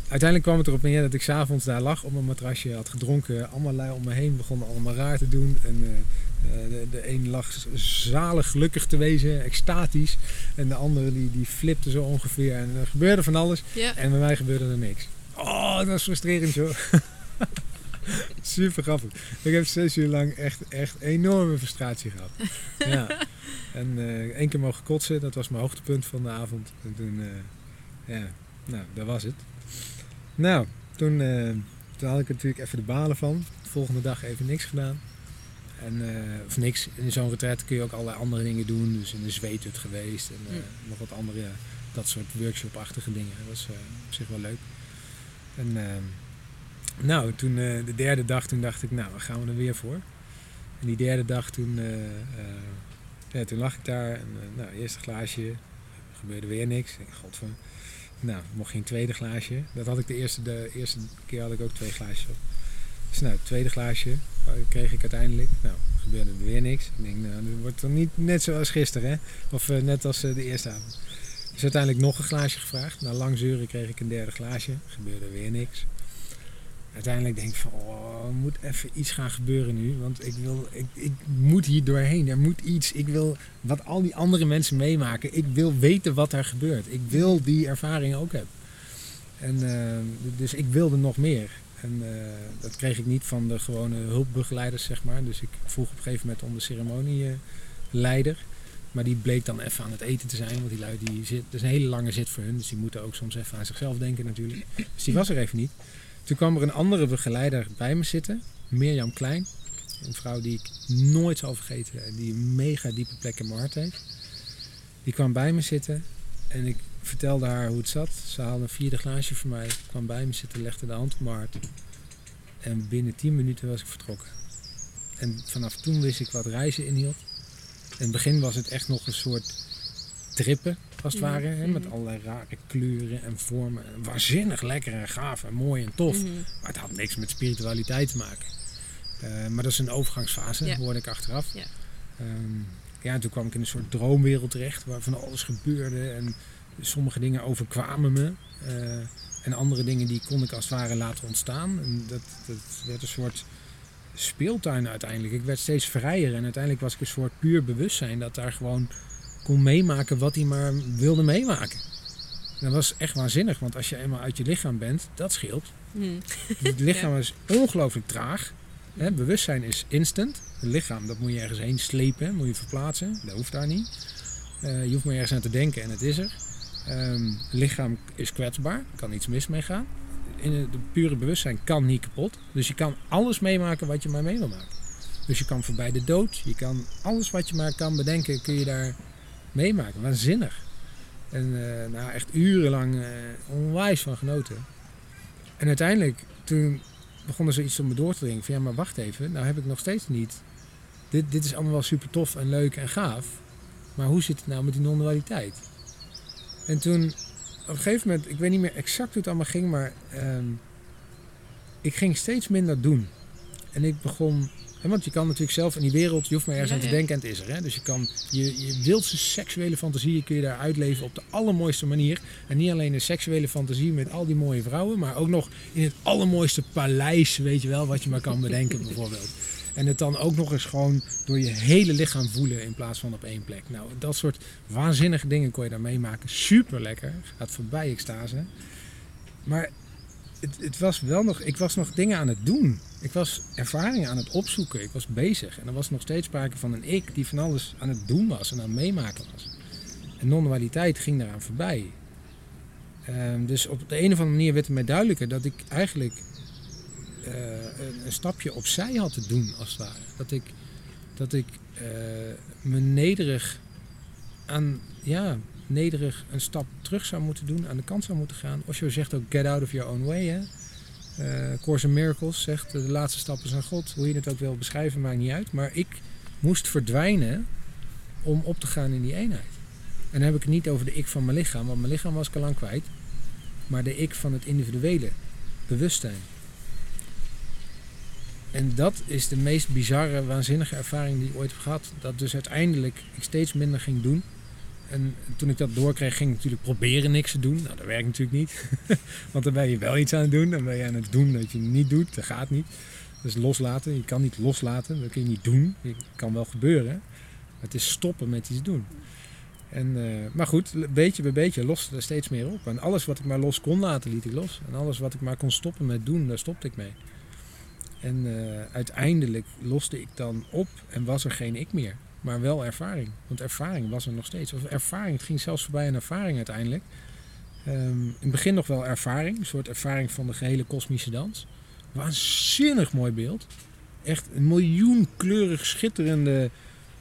uiteindelijk kwam het erop neer dat ik s'avonds daar lag op mijn matrasje, had gedronken. Allemaal lui om me heen begonnen allemaal raar te doen. En eh, eh, de, de een lag zalig gelukkig te wezen, extatisch. En de andere die, die flipte zo ongeveer. En er gebeurde van alles. Ja. En bij mij gebeurde er niks. Oh, dat was frustrerend joh. Super grappig. Ik heb zes uur lang echt, echt enorme frustratie gehad. Ja. En eh één keer mogen kotsen, dat was mijn hoogtepunt van de avond. En toen, eh, ja, nou, dat was het. Nou, toen, toen had ik er natuurlijk even de balen van. De volgende dag even niks gedaan. En, of niks. In zo'n retreat kun je ook allerlei andere dingen doen. Dus in de zweethut geweest en Mm. nog wat andere, dat soort workshop-achtige dingen. Dat was op zich wel leuk. En ehm, nou, toen eh, de derde dag, toen dacht ik, nou, dan gaan we er weer voor. En die derde dag, toen, eh, eh, ja, toen lag ik daar. Nou, eerste glaasje, gebeurde weer niks. Ik denk, godver. Nou, mocht geen tweede glaasje. Dat had ik de eerste, de eerste keer had ik ook twee glaasjes op. Dus nou, het tweede glaasje kreeg ik uiteindelijk. Nou, gebeurde er weer niks. Ik denk, nou, dat wordt dan niet net zoals gisteren, hè? Of net als de eerste avond. Dus uiteindelijk nog een glaasje gevraagd. Na lang zeuren kreeg ik een derde glaasje. Gebeurde weer niks. Uiteindelijk denk ik van, oh, er moet even iets gaan gebeuren nu. Want ik, wil, ik, ik moet hier doorheen. Er moet iets. Ik wil wat al die andere mensen meemaken. Ik wil weten wat er gebeurt. Ik wil die ervaring ook hebben. En, eh, dus ik wilde nog meer. En eh, dat kreeg ik niet van de gewone hulpbegeleiders, zeg maar. Dus ik vroeg op een gegeven moment om de ceremonieleider. Maar die bleek dan even aan het eten te zijn. Want die lui, die zit, dat is een hele lange zit voor hun. Dus die moeten ook soms even aan zichzelf denken natuurlijk. Dus die was er even niet. Toen kwam er een andere begeleider bij me zitten. Mirjam Klein. Een vrouw die ik nooit zal vergeten. En die een mega diepe plek in mijn hart heeft. Die kwam bij me zitten. En ik vertelde haar hoe het zat. Ze haalde een vierde glaasje voor mij. Kwam bij me zitten, legde de hand op mijn hart. En binnen 10 minuten was ik vertrokken. En vanaf toen wist ik wat reizen inhield. In het begin was het echt nog een soort trippen, als het ware. Hè, met allerlei rare kleuren en vormen. Waanzinnig lekker en gaaf en mooi en tof. Mhm. Maar het had niks met spiritualiteit te maken. Eh, maar dat is een overgangsfase, Ja. hoorde ik achteraf. Ja. Ehm, ja, en toen kwam ik in een soort droomwereld terecht waar van alles gebeurde. En sommige dingen overkwamen me. eh, en andere dingen die kon ik als het ware laten ontstaan. En dat, dat werd een soort speeltuin uiteindelijk. Ik werd steeds vrijer en uiteindelijk was ik een soort puur bewustzijn dat daar gewoon kon meemaken wat hij maar wilde meemaken. En dat was echt waanzinnig, want als je eenmaal uit je lichaam bent, dat scheelt. Mhm. Het lichaam is ongelooflijk traag. Hè, bewustzijn is instant. Het lichaam, dat moet je ergens heen slepen, moet je verplaatsen. Dat hoeft daar niet. Eh, je hoeft maar ergens aan te denken en het is er. Ehm, het lichaam is kwetsbaar, kan iets mis mee gaan. In het de pure bewustzijn kan niet kapot. Dus je kan alles meemaken wat je maar mee wil maken. Dus je kan voorbij de dood, je kan alles wat je maar kan bedenken, kun je daar meemaken. Waanzinnig. En eh, nou, echt urenlang eh, onwijs van genoten. En uiteindelijk, toen begon er zoiets om me door te dringen. Van ja, maar wacht even, nou heb ik nog steeds niet. Dit, dit is allemaal wel super tof en leuk en gaaf. Maar hoe zit het nou met die non-dualiteit? En toen, op een gegeven moment, ik weet niet meer exact hoe het allemaal ging, maar ehm, ik ging steeds minder doen. En ik begon, want je kan natuurlijk zelf in die wereld, je hoeft maar ergens Ja, aan te denken en het is er. Hè? Dus je kan je, je wildste seksuele fantasieën kun je daar uitleven op de allermooiste manier. En niet alleen een seksuele fantasie met al die mooie vrouwen, maar ook nog in het allermooiste paleis, weet je wel, wat je maar kan bedenken bijvoorbeeld. En het dan ook nog eens gewoon door je hele lichaam voelen in plaats van op één plek. Nou, dat soort waanzinnige dingen kon je daar meemaken. Super lekker. Gaat voorbij extase. Maar het, het was wel nog, ik was nog dingen aan het doen. Ik was ervaringen aan het opzoeken. Ik was bezig. En er was nog steeds sprake van een ik die van alles aan het doen was en aan het meemaken was. En non-dualiteit ging daaraan voorbij. Ehm, dus op de een of andere manier werd het mij duidelijker dat ik eigenlijk eh, een, stapje opzij had te doen, als het ware. Dat ik, dat ik eh, me nederig aan, ja, nederig een stap terug zou moeten doen, aan de kant zou moeten gaan. Osho zegt ook get out of your own way. Hè? Eh Course Miracles zegt de laatste stap is aan God. Hoe je het ook wil beschrijven, maakt niet uit. Maar ik moest verdwijnen om op te gaan in die eenheid. En dan heb ik het niet over de ik van mijn lichaam, want mijn lichaam was ik al lang kwijt. Maar de ik van het individuele bewustzijn. En dat is de meest bizarre, waanzinnige ervaring die ik ooit heb gehad. Dat dus uiteindelijk ik steeds minder ging doen. En toen ik dat doorkreeg, ging ik natuurlijk proberen niks te doen. Nou, dat werkt natuurlijk niet. Want dan ben je wel iets aan het doen. Dan ben je aan het doen dat je niet doet. Dat gaat niet. Is loslaten. Je kan niet loslaten. Dat kun je niet doen. Het kan wel gebeuren. Maar het is stoppen met iets doen. En, eh, maar goed, beetje bij beetje loste er steeds meer op. En alles wat ik maar los kon laten, liet ik los. En alles wat ik maar kon stoppen met doen, daar stopte ik mee. En eh, uiteindelijk loste ik dan op en was er geen ik meer. Maar wel ervaring. Want ervaring was er nog steeds. Of ervaring, het ging zelfs voorbij aan ervaring uiteindelijk. Ehm, in het begin nog wel ervaring. Een soort ervaring van de gehele kosmische dans. Waanzinnig mooi beeld. Echt een miljoenkleurig schitterende,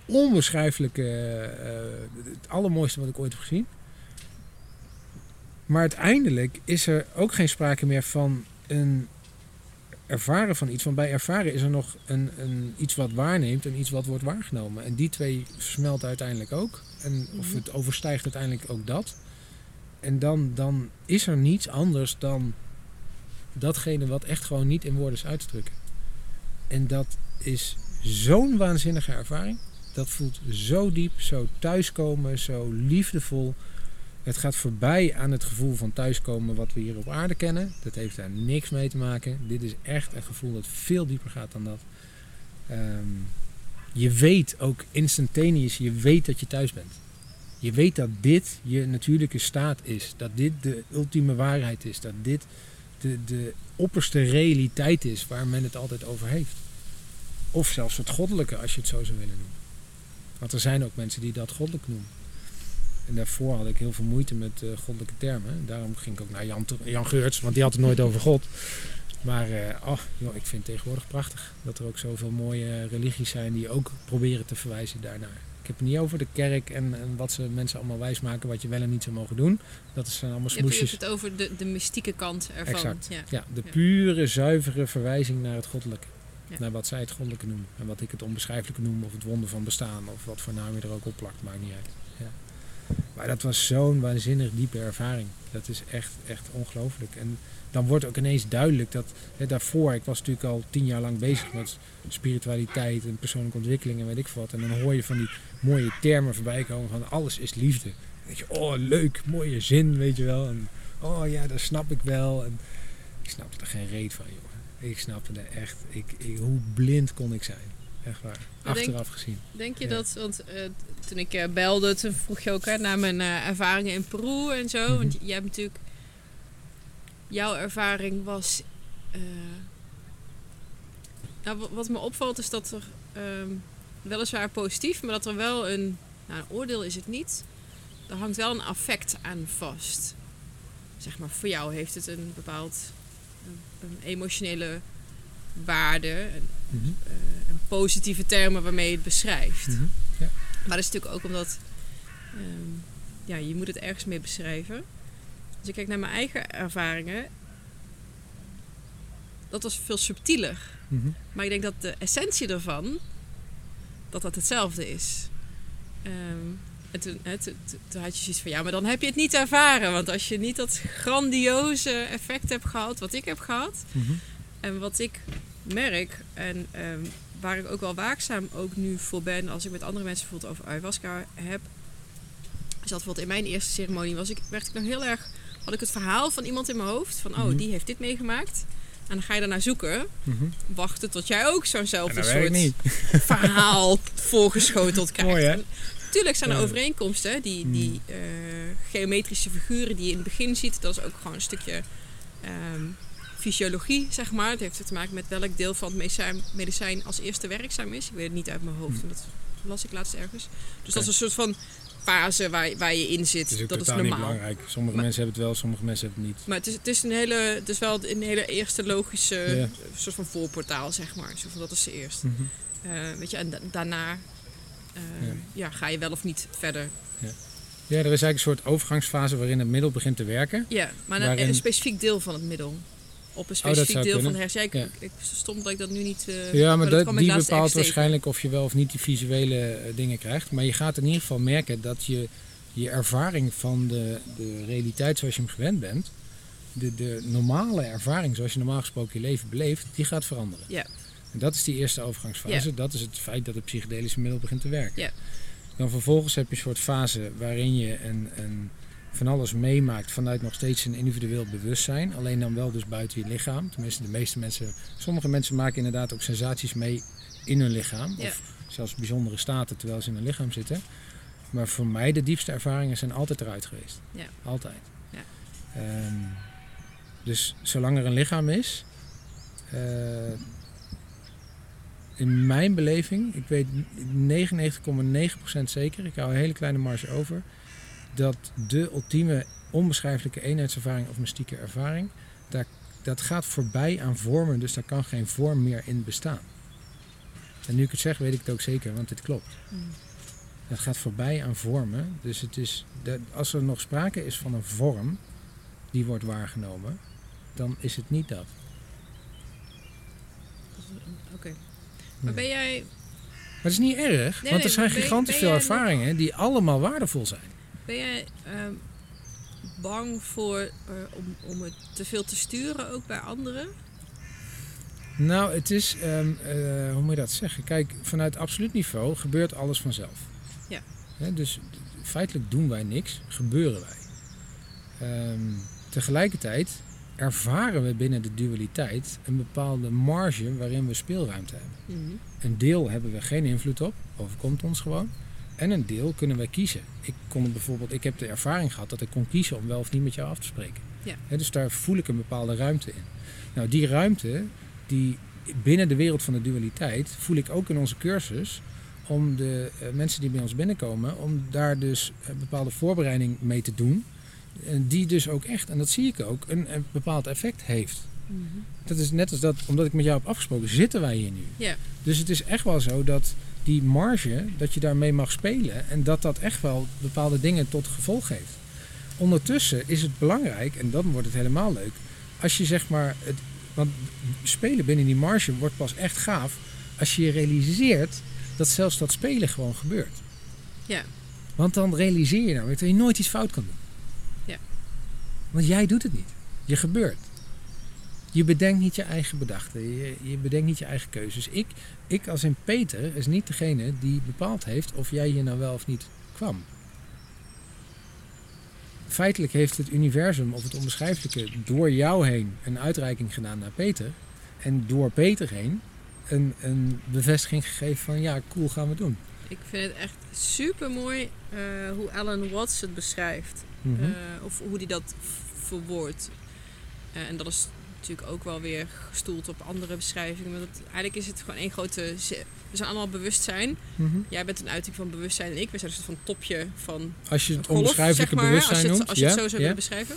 onbeschrijfelijke... eh, het allermooiste wat ik ooit heb gezien. Maar uiteindelijk is er ook geen sprake meer van een ervaren van iets. Want bij ervaren is er nog een, een, iets wat waarneemt en iets wat wordt waargenomen. En die twee versmelten uiteindelijk ook. En, of het overstijgt uiteindelijk ook dat. En dan, dan is er niets anders dan datgene wat echt gewoon niet in woorden is uit te drukken. En dat is zo'n waanzinnige ervaring. Dat voelt zo diep, zo thuiskomen, zo liefdevol. Het gaat voorbij aan het gevoel van thuiskomen wat we hier op aarde kennen. Dat heeft daar niks mee te maken. Dit is echt een gevoel dat veel dieper gaat dan dat. Ehm, je weet ook instantaneous, je weet dat je thuis bent. Je weet dat dit je natuurlijke staat is. Dat dit de ultieme waarheid is. Dat dit de, de opperste realiteit is waar men het altijd over heeft. Of zelfs het goddelijke als je het zo zou willen noemen. Want er zijn ook mensen die dat goddelijk noemen. En daarvoor had ik heel veel moeite met eh, goddelijke termen. Daarom ging ik ook naar Jan, Jan Geurts, want die had het nooit over God. Maar eh, oh, joh, ik vind het tegenwoordig prachtig dat er ook zoveel mooie religies zijn die ook proberen te verwijzen daarnaar. Ik heb het niet over de kerk en, en wat ze mensen allemaal wijsmaken wat je wel en niet zou mogen doen. Dat zijn allemaal Je hebt je smoesjes. hebt het over de, de mystieke kant ervan. Exact. Ja. Ja, de pure, zuivere verwijzing naar het goddelijke. Ja. Naar wat zij het goddelijke noemen. En wat ik het onbeschrijfelijke noem, of het wonder van bestaan, of wat voor naam je er ook op plakt, maakt niet uit. Maar dat was zo'n waanzinnig diepe ervaring. Dat is echt, echt ongelooflijk. En dan wordt ook ineens duidelijk dat hè, daarvoor, ik was natuurlijk al tien jaar lang bezig met spiritualiteit en persoonlijke ontwikkeling en weet ik wat. En dan hoor je van die mooie termen voorbij komen van alles is liefde. Denk je, oh leuk, mooie zin, weet je wel. En, oh ja, dat snap ik wel. En ik snapte er geen reet van, jongen. Ik snapte er echt, ik, ik, hoe blind kon ik zijn. Echt waar. Maar denk- Achteraf gezien. Denk je Ja. dat, want eh, toen ik eh, belde, toen vroeg je ook hè, naar mijn eh, ervaringen in Peru en zo. Mhm. Want jij hebt natuurlijk, jouw ervaring was, nou, wa- wat me opvalt is dat er ehm, weliswaar positief, maar dat er wel een, nou een oordeel is het niet. Er hangt wel een affect aan vast. Zeg maar, voor jou heeft het een bepaald een, een emotionele waarde, een, eh, een positieve termen waarmee je het beschrijft. Mhm. Maar dat is natuurlijk ook omdat ehm, ja, je moet het ergens mee beschrijven. Als ik kijk naar mijn eigen ervaringen, dat was veel subtieler. Mhm. Maar ik denk dat de essentie ervan, dat dat hetzelfde is. Ehm, en toen, hè, toen, toen- toen had je zoiets van, ja, maar dan heb je het niet ervaren. Want als je niet dat grandioze effect hebt gehad, wat ik heb gehad, Mhm. en wat ik merk, en ehm, waar ik ook wel waakzaam ook nu voor ben als ik met andere mensen bijvoorbeeld over ayahuasca heb. Dat bijvoorbeeld in mijn eerste ceremonie was ik, werd ik nog heel erg, had ik het verhaal van iemand in mijn hoofd. Van, oh, Mhm. die heeft dit meegemaakt. En dan ga je daarnaar zoeken. Mhm. Wachten tot jij ook zo'nzelfde soort verhaal voorgeschoteld krijgt. Mooi, hè? En Tuurlijk zijn er overeenkomsten. Die, Mm. die eh, geometrische figuren die je in het begin ziet, dat is ook gewoon een stukje ehm, fysiologie, zeg maar. Het heeft te maken met welk deel van het medicijn, medicijn als eerste werkzaam is. Ik weet het niet uit mijn hoofd, Mm. en dat las ik laatst ergens. Dus dat is een soort van fase waar, waar je in zit. Is dat is niet normaal. belangrijk. Sommige Maar- mensen hebben het wel, sommige mensen hebben het niet. Maar het is, het is een hele, het is wel een hele eerste logische Ja. soort van voorportaal, zeg maar. Zo van, dat is de eerste. Mhm. Eh, weet je, en da- daarna eh, Ja. ja. ga je wel of niet verder. Ja, er is eigenlijk een soort overgangsfase waarin het middel begint te werken. Ja, maar een, Waarin- een specifiek deel van het middel. Op een Oh, specifiek deel van de hersenen. Ja, ik, Ja. ik, stom dat ik dat nu niet... eh, Ja, maar dat die bepaalt waarschijnlijk of je wel of niet die visuele eh, dingen krijgt. Maar je gaat in ieder geval merken dat je je ervaring van de, de realiteit zoals je hem gewend bent, de, de normale ervaring zoals je normaal gesproken je leven beleeft, die gaat veranderen. Ja. En dat is die eerste overgangsfase. Dat is het feit dat het psychedelische middel begint te werken. Ja. Dan vervolgens heb je een soort fase waarin je een, een, van alles meemaakt vanuit nog steeds een individueel bewustzijn. Alleen dan wel dus buiten je lichaam. Tenminste, de meeste mensen, sommige mensen maken inderdaad ook sensaties mee in hun lichaam. Ja. Of zelfs bijzondere staten terwijl ze in hun lichaam zitten. Maar voor mij de diepste ervaringen zijn altijd eruit geweest. Ja. Altijd. Ja. Ehm, dus zolang er een lichaam is, eh, in mijn beleving, ik weet 99,9% zeker, ik hou een hele kleine marge over, dat de ultieme onbeschrijfelijke eenheidservaring of mystieke ervaring, daar, dat gaat voorbij aan vormen, dus daar kan geen vorm meer in bestaan. En nu ik het zeg, weet ik het ook zeker, want dit klopt. Mm. Het gaat voorbij aan vormen, dus het is, de, als er nog sprake is van een vorm die wordt waargenomen, dan is het niet dat. Oké. Maar ben jij... Maar het is niet erg, Nee, want nee, er zijn gigantisch veel nog- ervaringen die allemaal waardevol zijn. Ben jij ehm, bang voor eh, om, om het te veel te sturen ook bij anderen? Nou, het is, ehm, eh, hoe moet je dat zeggen? Kijk, vanuit absoluut niveau gebeurt alles vanzelf. Ja. Dus feitelijk doen wij niks, gebeuren wij. Ehm, tegelijkertijd ervaren we binnen de dualiteit een bepaalde marge waarin we speelruimte hebben. Mhm. Een deel hebben we geen invloed op, overkomt ons gewoon. En een deel kunnen wij kiezen. Ik kon bijvoorbeeld, ik heb de ervaring gehad dat ik kon kiezen om wel of niet met jou af te spreken. Ja. Dus daar voel ik een bepaalde ruimte in. Nou, die ruimte, die binnen de wereld van de dualiteit, voel ik ook in onze cursus. Om de eh, mensen die bij ons binnenkomen, om daar dus een bepaalde voorbereiding mee te doen. En die dus ook echt, en dat zie ik ook, een, een bepaald effect heeft. Mhm. Dat is net als dat, omdat ik met jou heb afgesproken, zitten wij hier nu. Ja. Dus het is echt wel zo dat die marge, dat je daarmee mag spelen en dat dat echt wel bepaalde dingen tot gevolg heeft. Ondertussen is het belangrijk, en dan wordt het helemaal leuk, als je zeg maar, het, want spelen binnen die marge wordt pas echt gaaf als je je realiseert dat zelfs dat spelen gewoon gebeurt. Ja. Want dan realiseer je nou weer dat je nooit iets fout kan doen. Ja. Want jij doet het niet. Je gebeurt. Je bedenkt niet je eigen bedachten. Je, je bedenkt niet je eigen keuzes. Ik, ik als in Peter is niet degene die bepaald heeft of jij hier nou wel of niet kwam. Feitelijk heeft het universum of het onbeschrijfelijke door jou heen een uitreiking gedaan naar Peter. En door Peter heen een, een bevestiging gegeven van ja, cool, gaan we doen. Ik vind het echt super mooi hoe Alan Watts het beschrijft. Mhm. Eh, of hoe hij dat verwoordt. Eh, en dat is natuurlijk ook wel weer gestoeld op andere beschrijvingen. Maar dat, eigenlijk is het gewoon één grote... We zijn allemaal bewustzijn. Mhm. Jij bent een uiting van bewustzijn en ik. We zijn een soort van topje van Als je het golf, onbeschrijfelijke zeg maar, bewustzijn als je het, noemt. als je het ja, zo zou ja. willen beschrijven.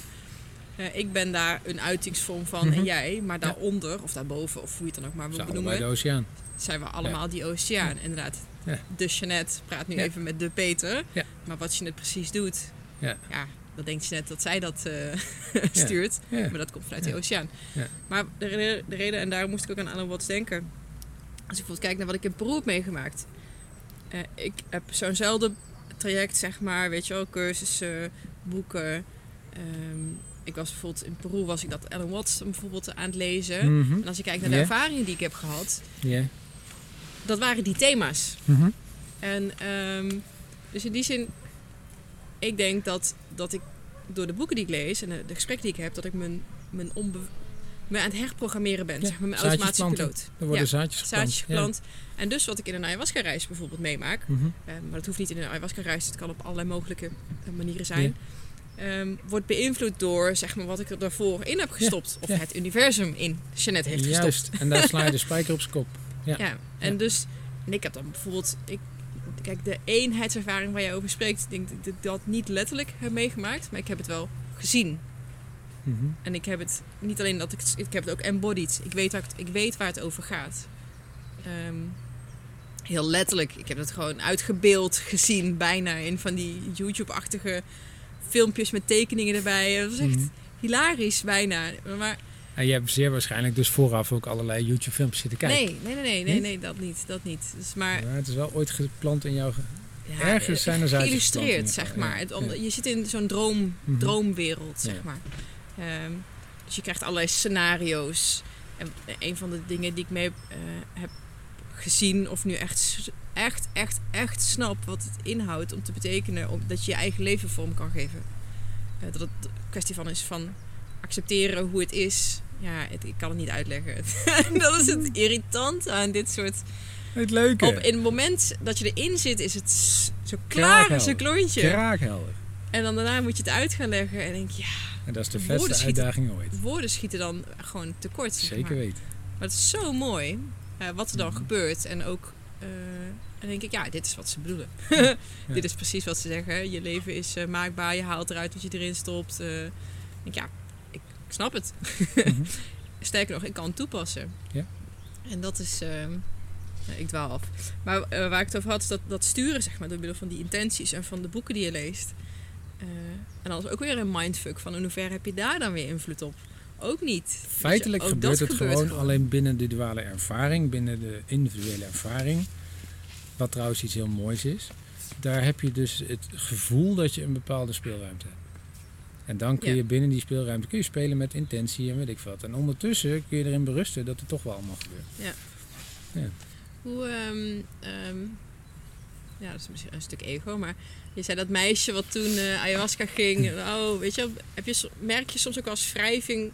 Eh, ik ben daar een uitingsvorm van Mhm. en jij. Maar Ja. daaronder, of daarboven, of hoe je het dan ook maar wil Zijn benoemen... allebei de oceaan. zijn we allemaal die oceaan. Inderdaad, Ja. de Jeannette praat nu even met de Peter. Ja. Maar wat Jeannette precies doet, Ja. Dan denkt Jeannette dat zij dat eh, stuurt. Ja. Maar dat komt vanuit Ja. de oceaan. Ja. Maar de reden, de reden, en daar moest ik ook aan Alan Watts denken. Als ik bijvoorbeeld kijk naar wat ik in Peru heb meegemaakt. Eh, ik heb zo'nzelfde traject, zeg maar, weet je wel, cursussen, boeken. Ehm, ik was bijvoorbeeld in Peru, was ik dat Alan Watts bijvoorbeeld aan het lezen. Mhm. En als ik kijk naar de ervaringen die ik heb gehad, Ja. dat waren die thema's. Mhm. En ehm, dus in die zin, ik denk dat, dat ik door de boeken die ik lees en de, de gesprekken die ik heb, dat ik mijn, mijn onbe me aan het herprogrammeren ben. Ja, Zeg maar mijn automatische piloot. Er worden Ja, zaadjes geplant. Zaadjes geplant. En dus wat ik in een ayahuasca-reis bijvoorbeeld meemaak. Mhm. eh, maar dat hoeft niet in een ayahuasca-reis, het kan op allerlei mogelijke eh, manieren zijn. ehm, wordt beïnvloed door zeg maar, wat ik er daarvoor in heb gestopt. Of het universum in Jeannette heeft gestopt. Juist, en daar sla je de spijker op zijn kop. Ja. Ja, en dus, en ik heb dan bijvoorbeeld, ik, kijk, de eenheidservaring waar je over spreekt, ik denk dat ik dat niet letterlijk heb meegemaakt, maar ik heb het wel gezien. Mhm. En ik heb het niet alleen dat ik het, ik heb het ook embodied. Ik weet waar, het, ik weet waar het over gaat. Ehm, heel letterlijk. Ik heb het gewoon uitgebeeld gezien, bijna in van die YouTube-achtige filmpjes met tekeningen erbij. Het was echt Mhm. hilarisch, bijna. Maar En je hebt zeer waarschijnlijk dus vooraf ook allerlei YouTube filmpjes zitten kijken. nee, nee, nee, nee, nee, dat niet, dat niet. Dus maar Maar het is wel ooit geplant in jouw... ja, Ergens zijn er geïllustreerd, zeg maar. ja. Ja. Je zit in zo'n droom, Mhm. droomwereld, zeg maar. Ehm, dus je krijgt allerlei scenario's. En een van de dingen die ik mee eh, heb gezien, of nu echt, echt, echt, echt snap wat het inhoudt om te betekenen om, dat je je eigen leven vorm kan geven. Eh, dat het een kwestie van is van accepteren hoe het is. Ja, het- ik kan het niet uitleggen. dat is het irritant aan dit soort Het leuke. op, in het moment dat je erin zit, is het zo klaar als een klontje. Kraakhelder. En dan daarna moet je het uit gaan leggen. En denk je, ja, En dat is de schieten- uitdaging ooit. woorden schieten dan gewoon tekort. zeg Zeker maar. weten. Maar het is zo mooi eh, wat er dan Mhm. gebeurt. En ook, eh, dan denk ik, ja, dit is wat ze bedoelen. Dit is precies wat ze zeggen. Je leven is eh, maakbaar, je haalt eruit wat je erin stopt. Ik denk, ja, ik, snap het. Mhm. Sterker nog, ik kan het toepassen. Ja. En dat is... ehm, ik dwaal af. Maar eh, waar ik het over had, is dat, dat sturen, zeg maar, door middel van die intenties en van de boeken die je leest. Eh, en dan is ook weer een mindfuck van in hoeverre heb je daar dan weer invloed op? Ook niet. Je, Feitelijk ook gebeurt het gebeurt gewoon, alleen binnen de duale ervaring, binnen de individuele ervaring. Wat trouwens iets heel moois is. Daar heb je dus het gevoel dat je een bepaalde speelruimte hebt. En dan kun Ja. je binnen die speelruimte kun je spelen met intentie en weet ik wat. En ondertussen kun je erin berusten dat het toch wel allemaal gebeurt. Hoe, ehm, ehm, ja, dat is misschien een stuk ego, maar je zei dat meisje wat toen eh, ayahuasca ging. Oh, weet je, heb je, merk je soms ook als wrijving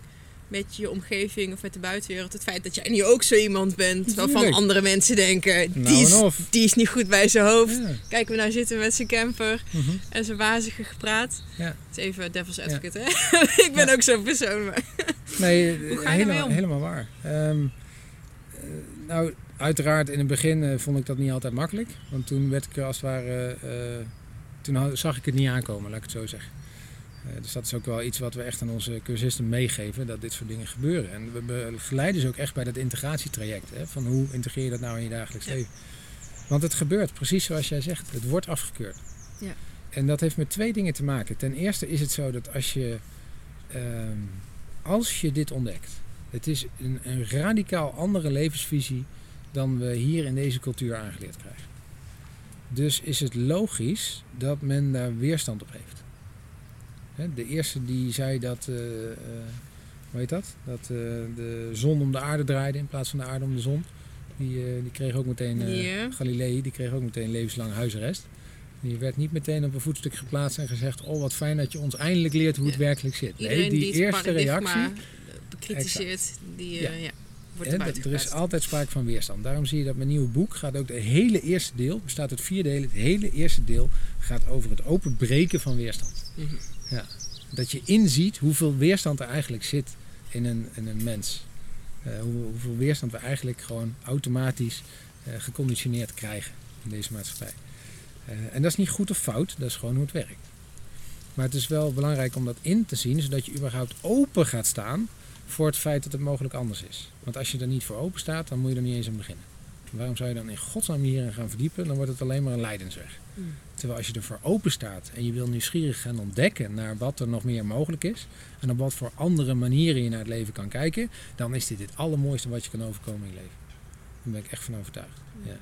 met je omgeving of met de buitenwereld het feit dat jij nu ook zo iemand bent waarvan Tuurlijk. andere mensen denken, Nou die, is, of. die is niet goed bij zijn hoofd. Ja. Kijk, we nou zitten met zijn camper Mhm. en zijn wazige gepraat. Ja. Het is even devil's advocate, hè? ik ben ook zo'n persoon. Maar... Nee, Hoe ga je helemaal, om? helemaal waar. Eh, nou, uiteraard in het begin eh, vond ik dat niet altijd makkelijk. Want toen werd ik als het ware... eh, toen zag ik het niet aankomen, laat ik het zo zeggen. Eh, dus dat is ook wel iets wat we echt aan onze cursisten meegeven, dat dit soort dingen gebeuren. En we begeleiden ze ook echt bij dat integratietraject. Hè, van hoe integreer je dat nou in je dagelijks leven? Want het gebeurt, precies zoals jij zegt. Het wordt afgekeurd. Ja. En dat heeft met twee dingen te maken. Ten eerste is het zo dat als je, ehm, als je dit ontdekt, het is een, een radicaal andere levensvisie dan we hier in deze cultuur aangeleerd krijgen. Dus is het logisch dat men daar weerstand op heeft. De eerste die zei dat, eh, eh, hoe heet dat? Dat eh, de zon om de aarde draaide in plaats van de aarde om de zon. Die, die kreeg ook meteen? Galilei, die kreeg ook meteen levenslang huisarrest. Die werd niet meteen op een voetstuk geplaatst en gezegd: Oh, wat fijn dat je ons eindelijk leert hoe het Ja. werkelijk zit. Iedereen Nee, die die het eerste reactie. bekritiseert, die Ja. ja. wordt Hè, er dat- er is altijd sprake van weerstand. Daarom zie je dat mijn nieuwe boek gaat ook de hele eerste deel, bestaat uit vier delen. Het hele eerste deel gaat over het openbreken van weerstand. Dat je inziet hoeveel weerstand er eigenlijk zit in een, een mens. Eh, hoe, hoeveel weerstand we eigenlijk gewoon automatisch eh, geconditioneerd krijgen in deze maatschappij. Eh, en dat is niet goed of fout, dat is gewoon hoe het werkt. Maar het is wel belangrijk om dat in te zien, zodat je überhaupt open gaat staan voor het feit dat het mogelijk anders is. Want als je er niet voor open staat, dan moet je er niet eens aan beginnen. Waarom zou je dan in godsnaam hierin gaan verdiepen? Dan wordt het alleen maar een lijdensweg. Mm. Terwijl als je ervoor open staat en je wil nieuwsgierig gaan ontdekken naar wat er nog meer mogelijk is en op wat voor andere manieren je naar het leven kan kijken, dan is dit het allermooiste wat je kan overkomen in je leven. Daar ben ik echt van overtuigd. Ja.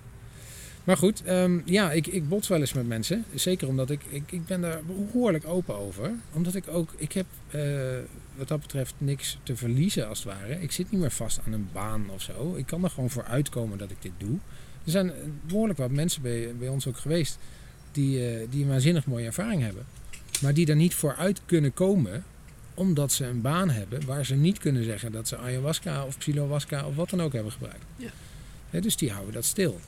Maar goed, ehm, ja, ik, ik bots wel eens met mensen. Zeker omdat ik, ik, ik ben daar behoorlijk open over. Omdat ik ook, ik heb eh, wat dat betreft niks te verliezen als het ware. Ik zit niet meer vast aan een baan of zo. Ik kan er gewoon voor uitkomen dat ik dit doe. Er zijn eh, behoorlijk wat mensen bij, bij ons ook geweest die, eh, die een waanzinnig mooie ervaring hebben. Maar die er niet voor uit kunnen komen omdat ze een baan hebben waar ze niet kunnen zeggen dat ze ayahuasca of psilowasca of wat dan ook hebben gebruikt. Ja. Dus die houden dat stil.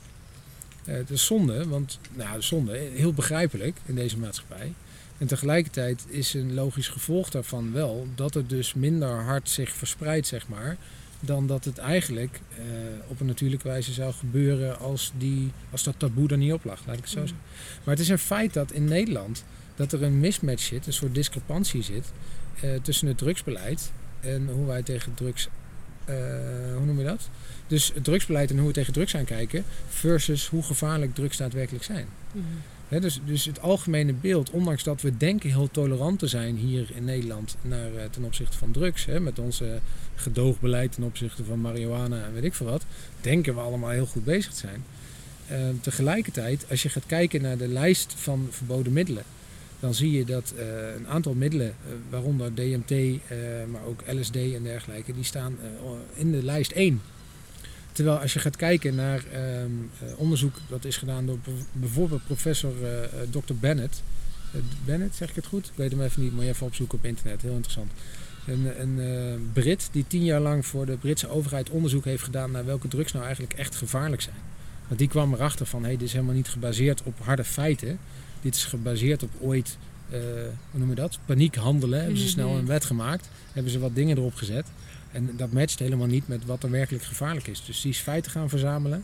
Eh, het is zonde, want nou, zonde, heel begrijpelijk in deze maatschappij. En tegelijkertijd is een logisch gevolg daarvan wel dat het dus minder hard zich verspreidt, zeg maar, dan dat het eigenlijk eh, op een natuurlijke wijze zou gebeuren als, die, als dat taboe er niet op lag, laat ik het zo Mm. zeggen. Maar het is een feit dat in Nederland dat er een mismatch zit, een soort discrepantie zit eh, tussen het drugsbeleid en hoe wij tegen drugs, eh, hoe noem je dat? Dus het drugsbeleid en hoe we tegen drugs aankijken versus hoe gevaarlijk drugs daadwerkelijk zijn. Mhm. Dus, dus het algemene beeld, ondanks dat we denken heel tolerant te zijn hier in Nederland naar, eh, ten opzichte van drugs, met onze gedoogbeleid ten opzichte van marihuana en weet ik veel wat, denken we allemaal heel goed bezig te zijn. Eh, tegelijkertijd, als je gaat kijken naar de lijst van verboden middelen, dan zie je dat eh, een aantal middelen, eh, waaronder DMT, eh, maar ook LSD en dergelijke, die staan eh, in de lijst 1. Terwijl als je gaat kijken naar ehm, eh, onderzoek dat is gedaan door bijvoorbeeld professor eh, eh, Dr. Bennett. Bennett, zeg ik het goed? Ik weet hem even niet, maar je even opzoeken op internet. Heel interessant. Een, een Brit die tien jaar lang voor de Britse overheid onderzoek heeft gedaan naar welke drugs nou eigenlijk echt gevaarlijk zijn. Want die kwam erachter van, hé, hey, dit is helemaal niet gebaseerd op harde feiten. Dit is gebaseerd op ooit, hoe noem je dat? Paniek handelen. Hebben ze Mhm. snel een wet gemaakt. Hebben ze wat dingen erop gezet. En dat matcht helemaal niet met wat er werkelijk gevaarlijk is. Dus die is feiten gaan verzamelen.